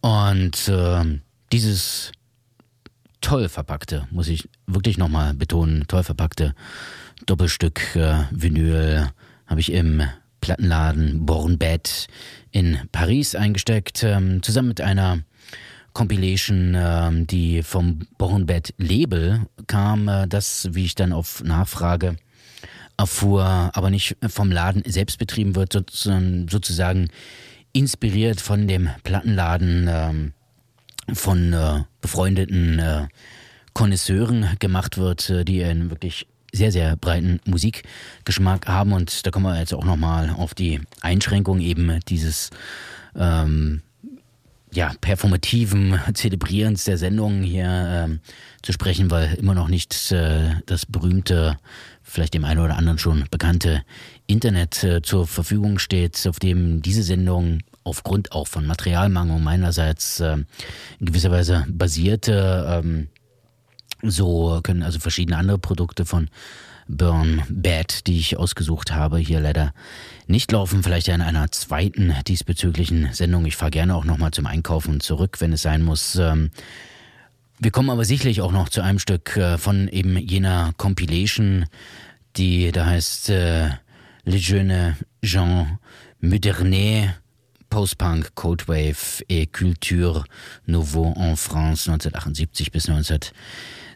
Und äh, dieses toll verpackte, muss ich wirklich nochmal betonen, toll verpackte Doppelstück äh, Vinyl habe ich im Plattenladen Bornbett in Paris eingesteckt, ähm, zusammen mit einer Compilation, äh, die vom Bornbett Label kam, äh, das, wie ich dann auf Nachfrage erfuhr, aber nicht vom Laden selbst betrieben wird, sondern sozusagen inspiriert von dem Plattenladen äh, von äh, befreundeten äh, gemacht wird, äh, die einen wirklich sehr, sehr breiten Musikgeschmack haben. Und da kommen wir jetzt auch nochmal auf die Einschränkung eben dieses ähm, ja, performativen Zelebrierens der Sendung hier äh, zu sprechen, weil immer noch nicht äh, das berühmte, vielleicht dem einen oder anderen schon bekannte Internet äh, zur Verfügung steht, auf dem diese Sendung aufgrund auch von Materialmangel meinerseits äh, in gewisser Weise basierte. Ähm, so können also verschiedene andere Produkte von Burn Bad, die ich ausgesucht habe, hier leider nicht laufen. Vielleicht in einer zweiten diesbezüglichen Sendung. Ich fahre gerne auch nochmal zum Einkaufen zurück, wenn es sein muss. Ähm, wir kommen aber sicherlich auch noch zu einem Stück äh, von eben jener Compilation, die da heißt äh, Le Jeune Jean Moderne Post-Punk, Codewave et Culture Nouveau en France 1978 bis 19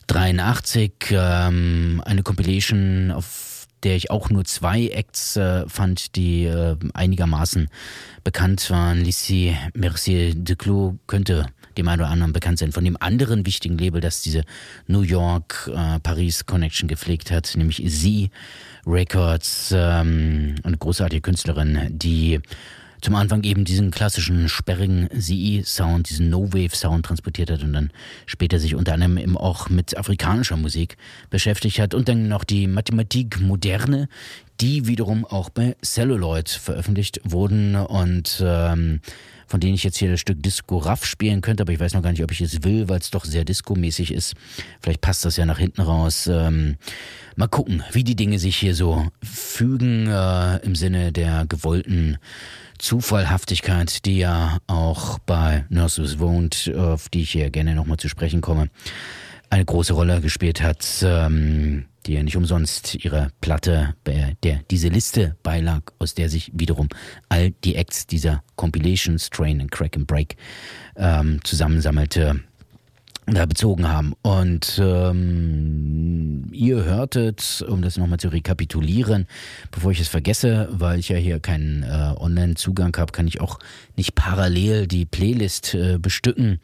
83 ähm, eine Compilation, auf der ich auch nur zwei Acts äh, fand, die äh, einigermaßen bekannt waren. Lissy Mercier de Clos könnte dem einen oder anderen bekannt sein. Von dem anderen wichtigen Label, das diese New York-Paris-Connection äh, gepflegt hat, nämlich Z Records, ähm, eine großartige Künstlerin, die zum Anfang eben diesen klassischen sperrigen CE-Sound, diesen No-Wave-Sound transportiert hat und dann später sich unter anderem eben auch mit afrikanischer Musik beschäftigt hat und dann noch die Mathematik moderne, die wiederum auch bei Celluloid veröffentlicht wurden und ähm, von denen ich jetzt hier das Stück Disco Raff spielen könnte, aber ich weiß noch gar nicht, ob ich es will, weil es doch sehr disco-mäßig ist. Vielleicht passt das ja nach hinten raus. Ähm, mal gucken, wie die Dinge sich hier so fügen äh, im Sinne der gewollten Zufallhaftigkeit, die ja auch bei Nurses Wound, auf die ich hier gerne nochmal zu sprechen komme, eine große Rolle gespielt hat, ähm, die ja nicht umsonst ihre Platte, bei der diese Liste beilag, aus der sich wiederum all die Acts dieser Compilation Strain and Crack and Break ähm, zusammensammelte da bezogen haben. Und ähm, ihr hörtet, um das nochmal zu rekapitulieren, bevor ich es vergesse, weil ich ja hier keinen äh, Online-Zugang habe, kann ich auch nicht parallel die Playlist äh, bestücken.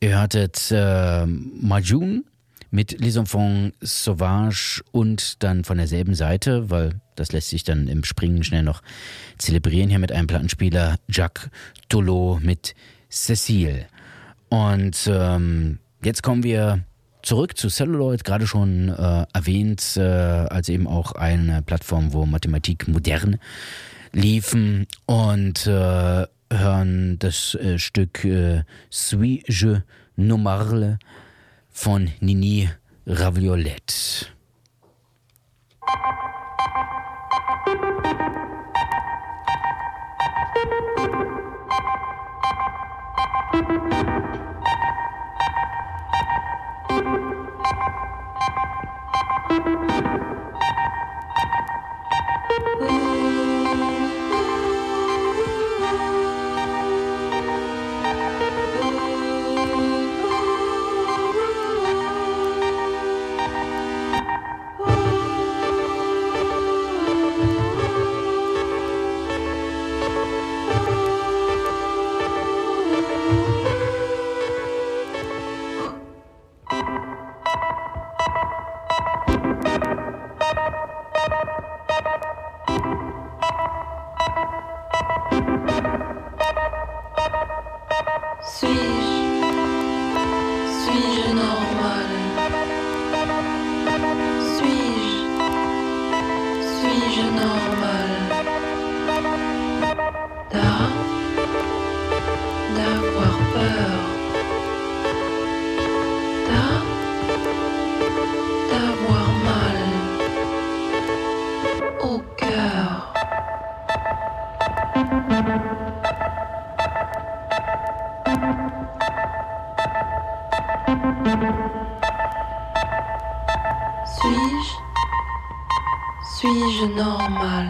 Ihr hörtet äh, Majun mit Les Enfants Sauvages und dann von derselben Seite, weil das lässt sich dann im Springen schnell noch zelebrieren, hier mit einem Plattenspieler Jacques Tolo mit Cécile. Und ähm, Jetzt kommen wir zurück zu Celluloid, gerade schon äh, erwähnt, äh, als eben auch eine Plattform, wo Mathematik modern liefen und äh, hören das äh, Stück äh, Suis je normal von Nini Raviolette. Musik Thank you. Normal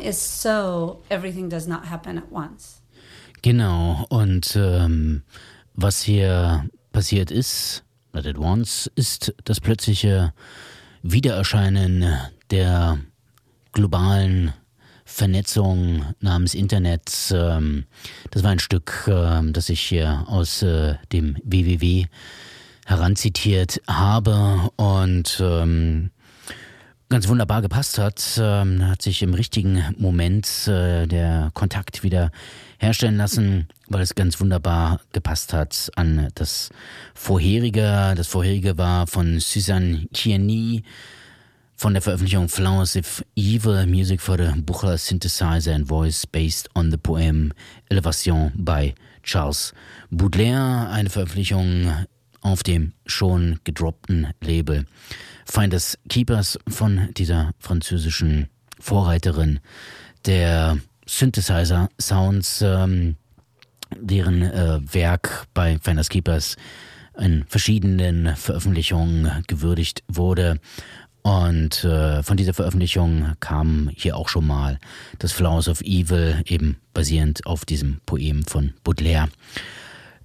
is so everything does not happen at once. Genau, und ähm, was hier passiert ist, not at once, ist das plötzliche Wiedererscheinen der globalen Vernetzung namens Internet. Ähm, das war ein Stück, ähm, das ich hier aus äh, dem WWW heranzitiert habe und ähm, ganz wunderbar gepasst hat. Ähm, hat sich im richtigen Moment äh, der Kontakt wieder herstellen lassen, weil es ganz wunderbar gepasst hat an das vorherige. Das vorherige war von Suzanne Kieni von der Veröffentlichung Flowers of Evil, Music for the Buchler Synthesizer and Voice based on the poem Elevation by Charles Baudelaire, eine Veröffentlichung auf dem schon gedroppten Label Finders Keepers von dieser französischen Vorreiterin der Synthesizer Sounds, ähm, deren äh, Werk bei Finders Keepers in verschiedenen Veröffentlichungen gewürdigt wurde. Und äh, von dieser Veröffentlichung kam hier auch schon mal das Flowers of Evil, eben basierend auf diesem Poem von Baudelaire.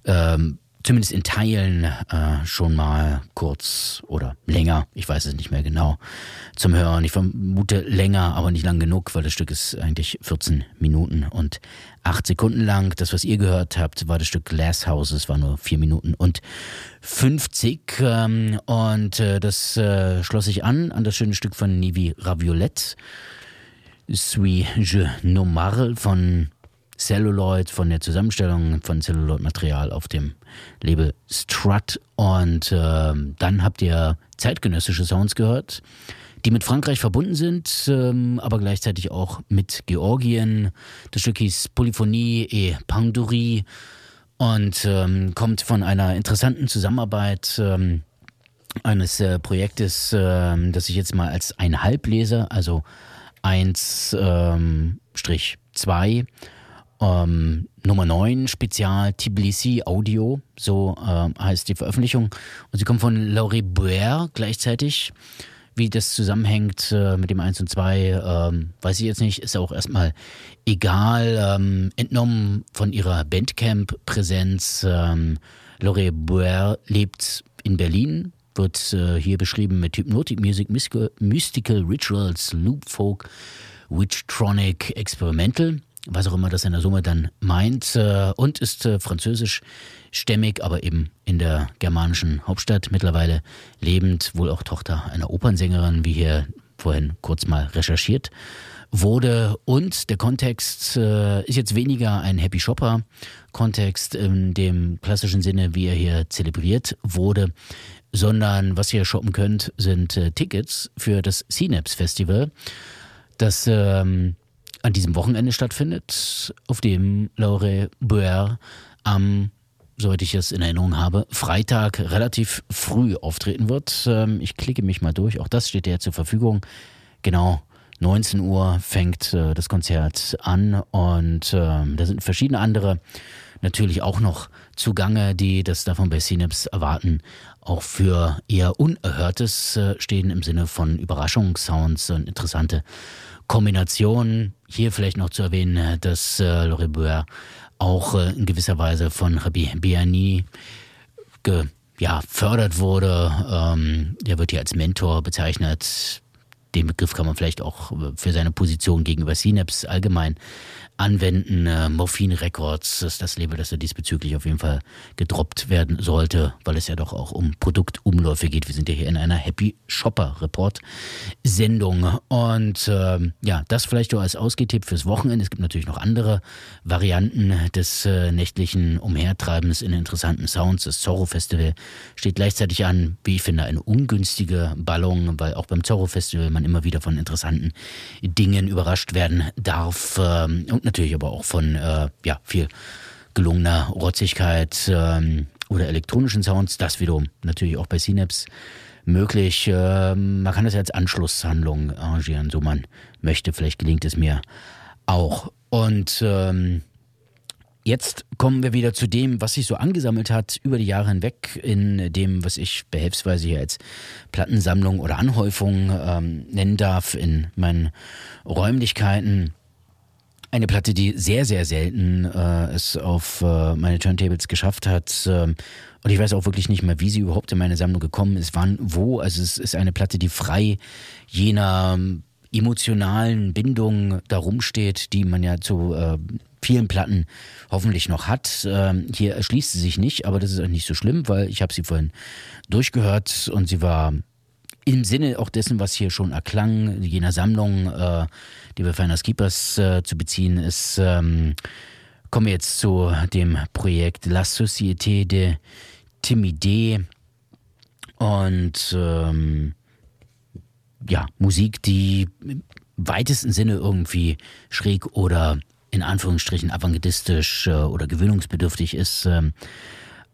Ähm, zumindest in Teilen äh, schon mal kurz oder länger, ich weiß es nicht mehr genau, zum Hören. Ich vermute länger, aber nicht lang genug, weil das Stück ist eigentlich 14 Minuten und 8 Sekunden lang. Das, was ihr gehört habt, war das Stück Glass Houses, war nur 4 Minuten und 50. Ähm, und äh, das äh, schloss sich an an das schöne Stück von Nivi Raviolette. Suis je normal von Celluloid, von der Zusammenstellung von Celluloid-Material auf dem Label Strut. Und äh, dann habt ihr zeitgenössische Sounds gehört, die mit Frankreich verbunden sind, ähm, aber gleichzeitig auch mit Georgien. Das Stück hieß Polyphonie et Pandurie und ähm, kommt von einer interessanten Zusammenarbeit ähm, eines äh, Projektes, äh, das ich jetzt mal als einhalb lese, also 1 Strich 2 ähm, Nummer 9 Spezial Tbilisi Audio, so äh, heißt die Veröffentlichung. Und sie kommt von Laurie Boer gleichzeitig. Wie das zusammenhängt äh, mit dem 1 und 2, ähm, weiß ich jetzt nicht, ist auch erstmal egal. Ähm, entnommen von ihrer Bandcamp-Präsenz. Ähm, Laurie Boer lebt in Berlin, wird äh, hier beschrieben mit Hypnotic Music, Mystical, Mystical Rituals, Loop Folk, Witchtronic, Experimental was auch immer das in der Summe dann meint, äh, und ist äh, französischstämmig, aber eben in der germanischen Hauptstadt mittlerweile lebend, wohl auch Tochter einer Opernsängerin, wie hier vorhin kurz mal recherchiert wurde. Und der Kontext äh, ist jetzt weniger ein Happy Shopper Kontext in dem klassischen Sinne, wie er hier zelebriert wurde, sondern was ihr shoppen könnt, sind Tickets für das Synapse Festival, das ähm, an diesem Wochenende stattfindet, auf dem Laure Boer am, soweit ich es in Erinnerung habe, Freitag relativ früh auftreten wird. Ähm, ich klicke mich mal durch, auch das steht ja zur Verfügung. Genau 19 Uhr fängt äh, das Konzert an und ähm, da sind verschiedene andere natürlich auch noch zugange, die das davon bei Synapse erwarten, auch für eher Unerhörtes äh, stehen im Sinne von Überraschungssounds und interessante Kombination. Hier vielleicht noch zu erwähnen, äh, dass äh, Boer auch äh, in gewisser Weise von Rabbi Biani ge, ja, fördert wurde. Ähm, der wird hier als Mentor bezeichnet. Den Begriff kann man vielleicht auch äh, für seine Position gegenüber Synapse allgemein anwenden. Äh, Morphine Records ist das Label, das da diesbezüglich auf jeden Fall gedroppt werden sollte, weil es ja doch auch um Produktumläufe geht. Wir sind ja hier in einer Happy Shopper Report Sendung. Und ähm, ja, das vielleicht nur als Ausgehtipp fürs Wochenende. Es gibt natürlich noch andere Varianten des äh, nächtlichen Umhertreibens in interessanten Sounds. Das Zorro Festival steht gleichzeitig an, wie ich finde, eine ungünstige Ballung, weil auch beim Zorro Festival man immer wieder von interessanten Dingen überrascht werden darf. Ähm, und natürlich aber auch von äh, ja, viel gelungener Rotzigkeit ähm, oder elektronischen Sounds. Das wiederum natürlich auch bei Synapse möglich. Ähm, man kann das als Anschlusshandlung arrangieren, so man möchte. Vielleicht gelingt es mir auch. Und ähm, Jetzt kommen wir wieder zu dem, was sich so angesammelt hat über die Jahre hinweg, in dem, was ich behelfsweise hier als Plattensammlung oder Anhäufung ähm, nennen darf, in meinen Räumlichkeiten. Eine Platte, die sehr, sehr selten äh, es auf äh, meine Turntables geschafft hat. ähm, und ich weiß auch wirklich nicht mehr, wie sie überhaupt in meine Sammlung gekommen ist, wann, wo. Also es ist eine Platte, die frei jener ähm, emotionalen Bindung darum steht, die man ja zu äh, vielen Platten hoffentlich noch hat. Ähm, hier erschließt sie sich nicht, aber das ist auch nicht so schlimm, weil ich habe sie vorhin durchgehört und sie war im Sinne auch dessen, was hier schon erklang, jener Sammlung, äh, die bei Finders Keepers äh, zu beziehen ist, ähm, kommen wir jetzt zu dem Projekt La Société de Timidé und ähm, ja, Musik, die im weitesten Sinne irgendwie schräg oder in Anführungsstrichen avantgardistisch äh, oder gewöhnungsbedürftig ist. Ähm,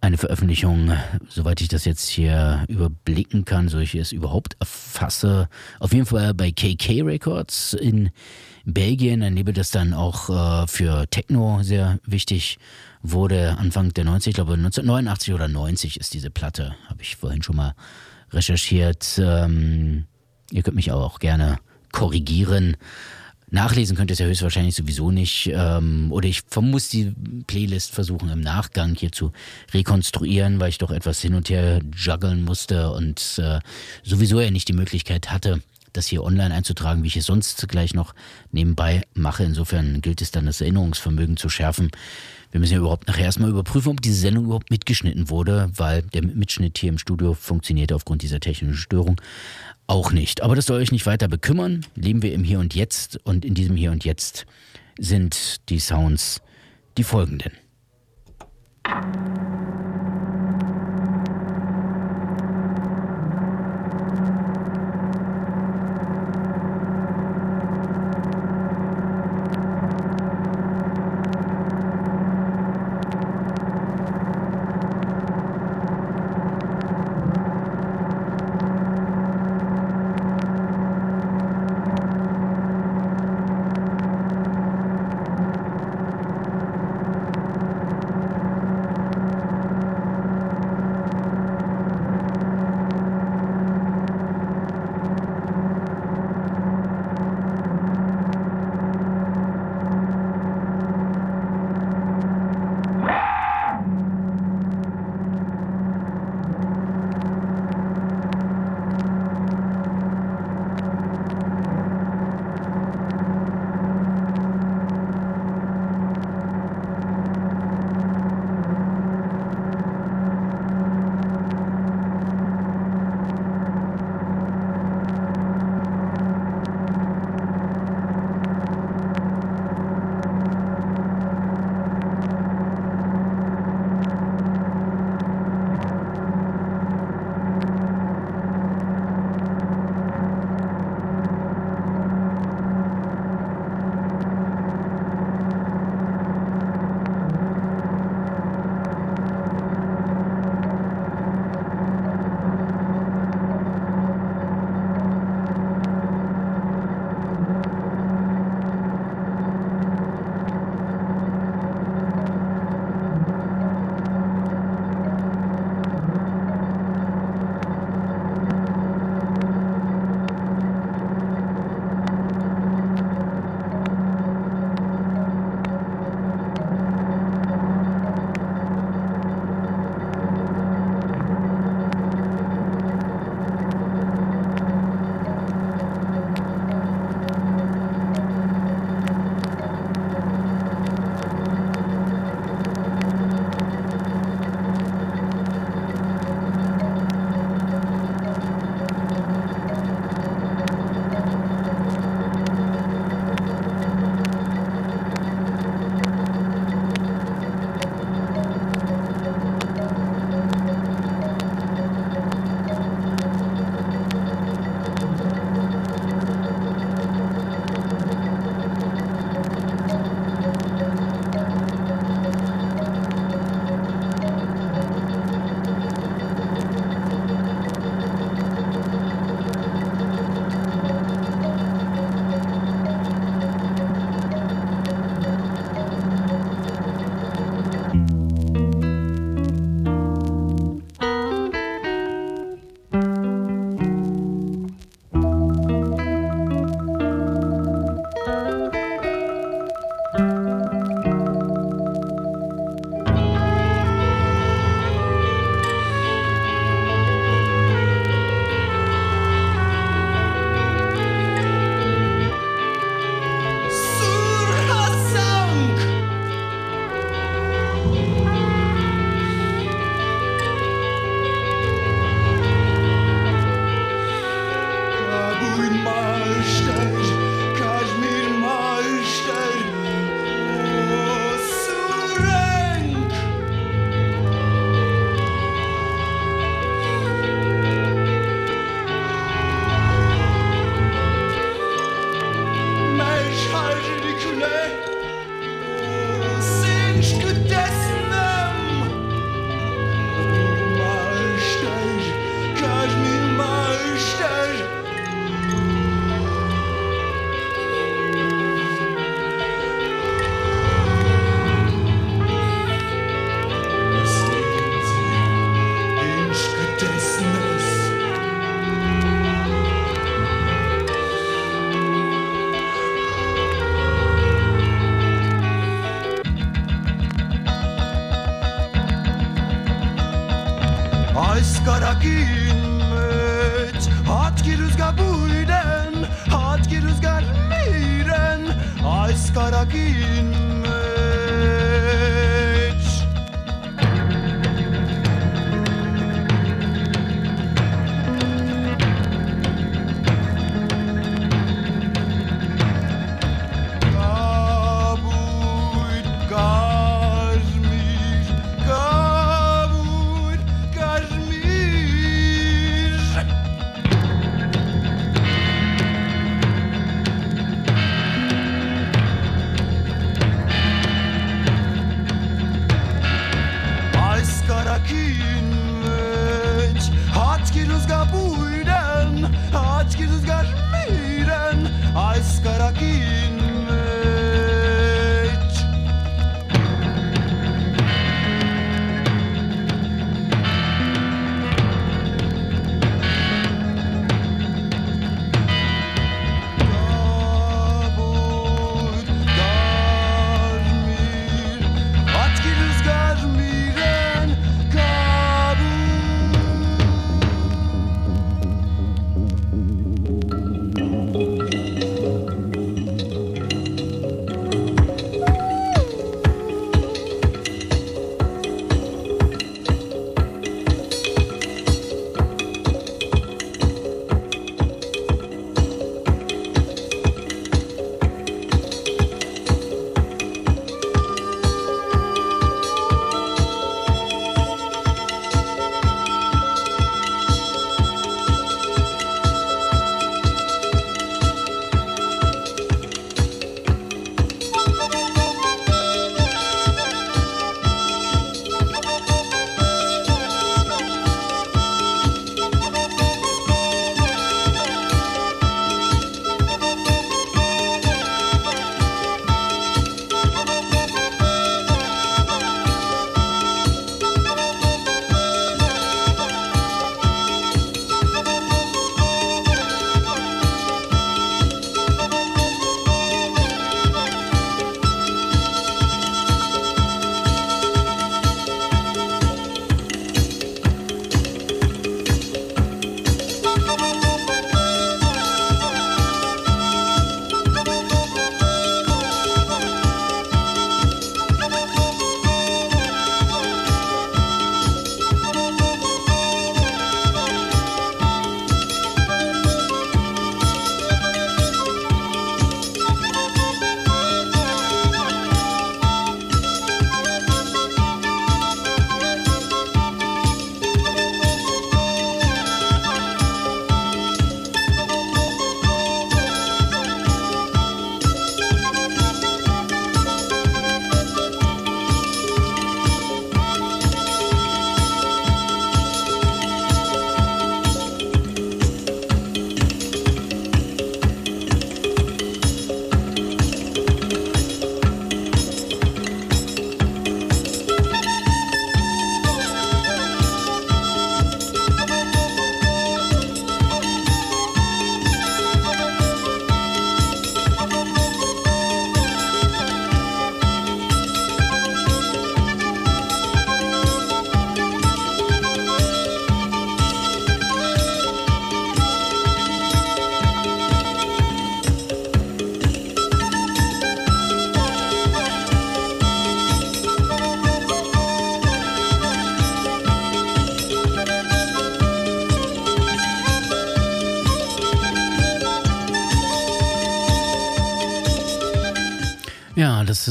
eine Veröffentlichung, soweit ich das jetzt hier überblicken kann, so ich es überhaupt erfasse, auf jeden Fall bei KK Records in Belgien, ein Label, das dann auch äh, für Techno sehr wichtig wurde, Anfang der 90, ich glaube 1989 oder 90 ist diese Platte, habe ich vorhin schon mal recherchiert. Ähm, ihr könnt mich auch gerne korrigieren. Nachlesen könnt ihr es ja höchstwahrscheinlich sowieso nicht. Ähm, oder ich muss die Playlist versuchen im Nachgang hier zu rekonstruieren, weil ich doch etwas hin und her juggeln musste und äh, sowieso ja nicht die Möglichkeit hatte, das hier online einzutragen, wie ich es sonst gleich noch nebenbei mache. Insofern gilt es dann, das Erinnerungsvermögen zu schärfen. Wir müssen ja überhaupt nachher erstmal überprüfen, ob diese Sendung überhaupt mitgeschnitten wurde, weil der Mitschnitt hier im Studio funktioniert aufgrund dieser technischen Störung auch nicht. Aber das soll euch nicht weiter bekümmern. Leben wir im Hier und Jetzt und in diesem Hier und Jetzt sind die Sounds die folgenden.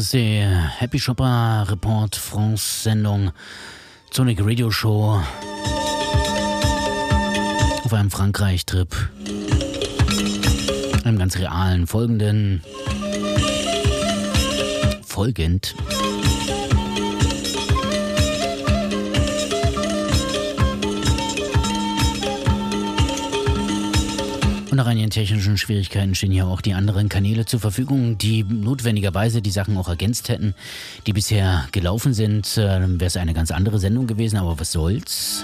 Ist die Happy Shopper Report France Sendung Sonic Radio Show auf einem Frankreich-Trip. Einem ganz realen, folgenden. Folgend. Einigen technischen Schwierigkeiten stehen hier auch die anderen Kanäle zur Verfügung, die notwendigerweise die Sachen auch ergänzt hätten, die bisher gelaufen sind. Äh, Dann wäre es eine ganz andere Sendung gewesen, aber was soll's.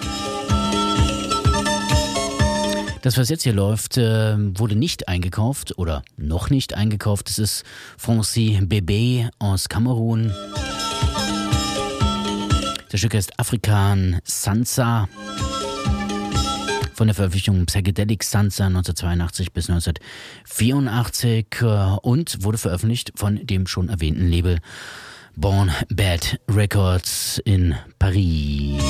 Das, was jetzt hier läuft, äh, wurde nicht eingekauft oder noch nicht eingekauft. Es ist Francis Bébé aus Kamerun. Das Stück heißt Afrikan Sansa. Von der Veröffentlichung Psychedelic Sansa 1982 bis 1984 äh, und wurde veröffentlicht von dem schon erwähnten Label Born Bad Records in Paris.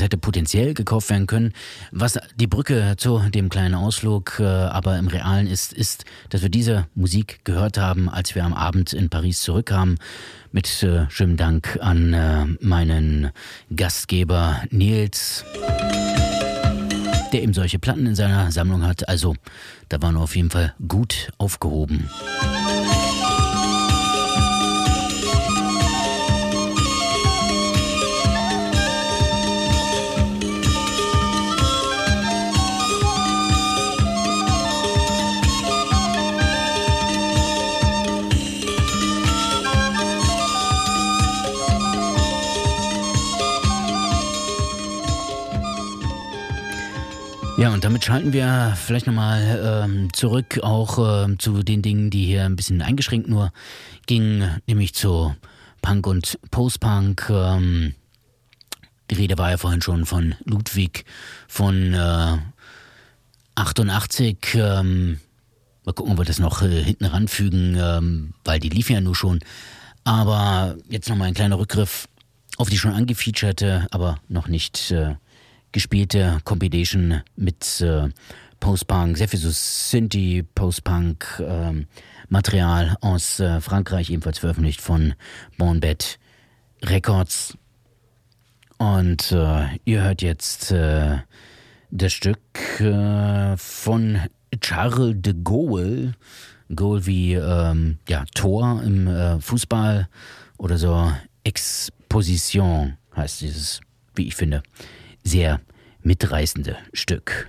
Es hätte potenziell gekauft werden können. Was die Brücke zu dem kleinen Ausflug äh, aber im Realen ist, ist, dass wir diese Musik gehört haben, als wir am Abend in Paris zurückkamen. Mit äh, schönem Dank an äh, meinen Gastgeber Nils, der eben solche Platten in seiner Sammlung hat. Also da waren wir auf jeden Fall gut aufgehoben. Ja, und damit schalten wir vielleicht nochmal ähm, zurück auch ähm, zu den Dingen, die hier ein bisschen eingeschränkt nur gingen, nämlich zu Punk und Post-Punk. Ähm, die Rede war ja vorhin schon von Ludwig von äh, 88. Ähm, mal gucken, ob wir das noch äh, hinten ranfügen, ähm, weil die lief ja nur schon. Aber jetzt nochmal ein kleiner Rückgriff auf die schon angefeaturete, aber noch nicht äh, gespielte Compilation mit äh, Post-Punk, sehr viel so Synthie, Post-Punk ähm, Material aus äh, Frankreich, ebenfalls veröffentlicht von Bonbet Records. Und äh, ihr hört jetzt äh, das Stück äh, von Charles de Gaulle. Goal wie ähm, ja, Tor im äh, Fußball oder so Exposition heißt dieses, wie ich finde sehr mitreißende Stück.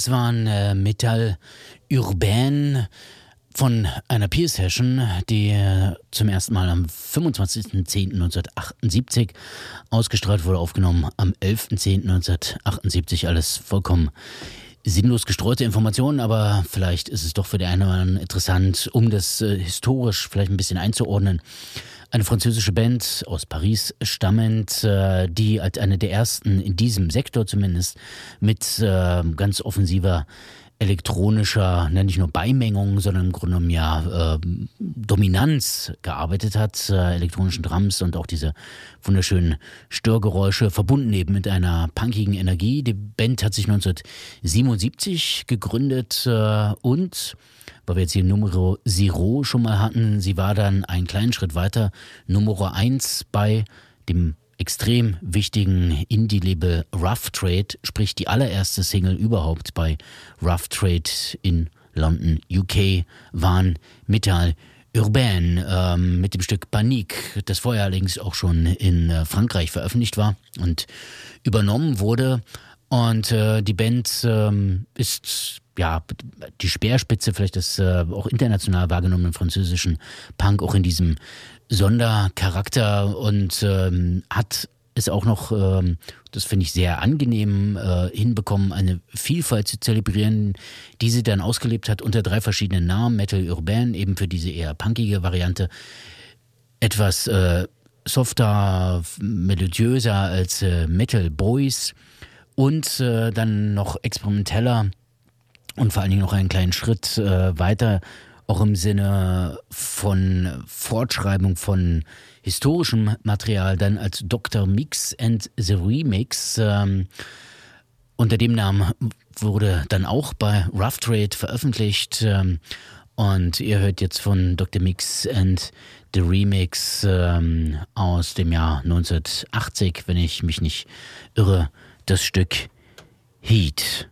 Das waren äh, Metal Urbain von einer Peer-Session, die äh, zum ersten Mal am 25.10.1978 ausgestrahlt wurde, aufgenommen am 11.10.1978. Alles vollkommen sinnlos gestreute Informationen, aber vielleicht ist es doch für die einen oder anderen interessant, um das äh, historisch vielleicht ein bisschen einzuordnen. Eine französische Band aus Paris stammend, äh, die als eine der ersten in diesem Sektor zumindest mit ähm, ganz offensiver elektronischer, nicht nur Beimengung, sondern im Grunde genommen ja äh, Dominanz gearbeitet hat, äh, elektronischen Drums und auch diese wunderschönen Störgeräusche, verbunden eben mit einer punkigen Energie. Die Band hat sich 1977 gegründet äh, und weil wir jetzt hier Numero Zero schon mal hatten, sie war dann einen kleinen Schritt weiter, Numero 1 bei dem extrem wichtigen Indie-Label Rough Trade, sprich die allererste Single überhaupt bei Rough Trade in London, UK, waren Metal Urbain ähm, mit dem Stück Panique, das vorher allerdings auch schon in äh, Frankreich veröffentlicht war und übernommen wurde. Und äh, die Band ähm, ist ja die Speerspitze vielleicht des äh, auch international wahrgenommenen französischen Punk auch in diesem Sondercharakter und ähm, hat es auch noch, ähm, das finde ich sehr angenehm, äh, hinbekommen, eine Vielfalt zu zelebrieren, die sie dann ausgelebt hat unter drei verschiedenen Namen. Metal Urban, eben für diese eher punkige Variante. Etwas äh, softer, melodiöser als äh, Metal Boys und äh, dann noch experimenteller und vor allen Dingen noch einen kleinen Schritt äh, weiter auch im Sinne von Fortschreibung von historischem Material dann als Dr. Mix and the Remix. Ähm, unter dem Namen wurde dann auch bei Rough Trade veröffentlicht. Ähm, und ihr hört jetzt von Dr. Mix and the Remix ähm, aus dem Jahr 1980, wenn ich mich nicht irre, das Stück Heat.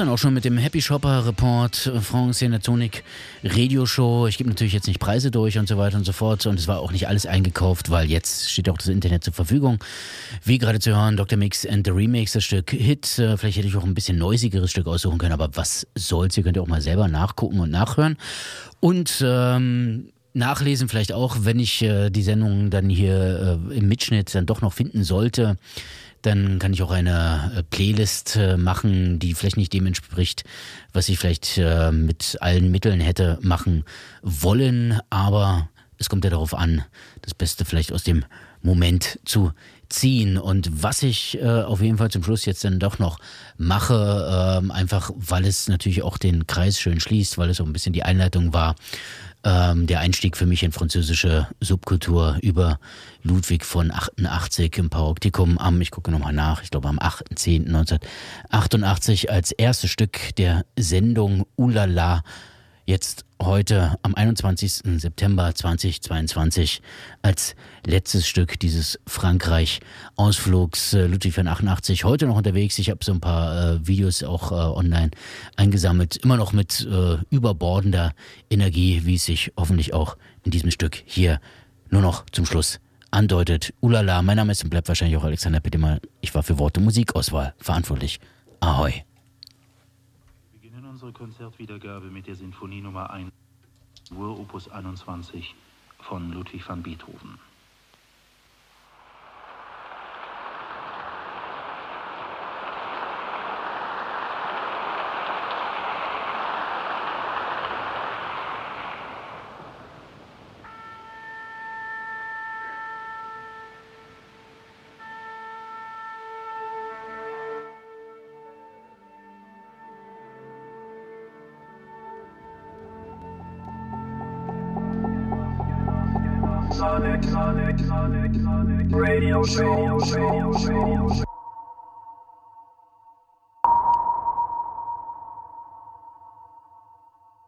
Dann auch schon mit dem Happy Shopper Report France Senatonic Radio Show. Ich gebe natürlich jetzt nicht Preise durch und so weiter und so fort. Und es war auch nicht alles eingekauft, weil jetzt steht auch das Internet zur Verfügung. Wie gerade zu hören, Dr. Mix and the Remix, das Stück Hit. Äh, vielleicht hätte ich auch ein bisschen neusigeres Stück aussuchen können, aber was soll's? Ihr könnt ja auch mal selber nachgucken und nachhören. Und ähm, nachlesen vielleicht auch, wenn ich äh, die Sendung dann hier äh, im Mitschnitt dann doch noch finden sollte dann kann ich auch eine äh, Playlist äh, machen, die vielleicht nicht dem entspricht, was ich vielleicht äh, mit allen Mitteln hätte machen wollen. Aber es kommt ja darauf an, das Beste vielleicht aus dem Moment zu ziehen. Und was ich auf jeden Fall zum Schluss jetzt dann doch noch mache, äh, einfach weil es natürlich auch den Kreis schön schließt, weil es so ein bisschen die Einleitung war, ähm, der Einstieg für mich in französische Subkultur über Ludwig von 88 im Paroptikum am, ich gucke nochmal nach, ich glaube am 8.10.1988 als erstes Stück der Sendung Ulala jetzt heute am 21. September 2022 als letztes Stück dieses Frankreich-Ausflugs. Äh, Ludwig von 88 heute noch unterwegs. Ich habe so ein paar äh, Videos auch äh, online eingesammelt. Immer noch mit äh, überbordender Energie, wie es sich hoffentlich auch in diesem Stück hier nur noch zum Schluss andeutet. Ulala, mein Name ist und bleibt wahrscheinlich auch Alexander Pittemann. Ich war für Worte Musikauswahl verantwortlich. Ahoi Konzertwiedergabe mit der Sinfonie Nummer 1 Uhr Opus 21 von Ludwig van Beethoven. Sonic, Sonic, Sonic, Sonic, Radio Show, Radio Show, Radio Show.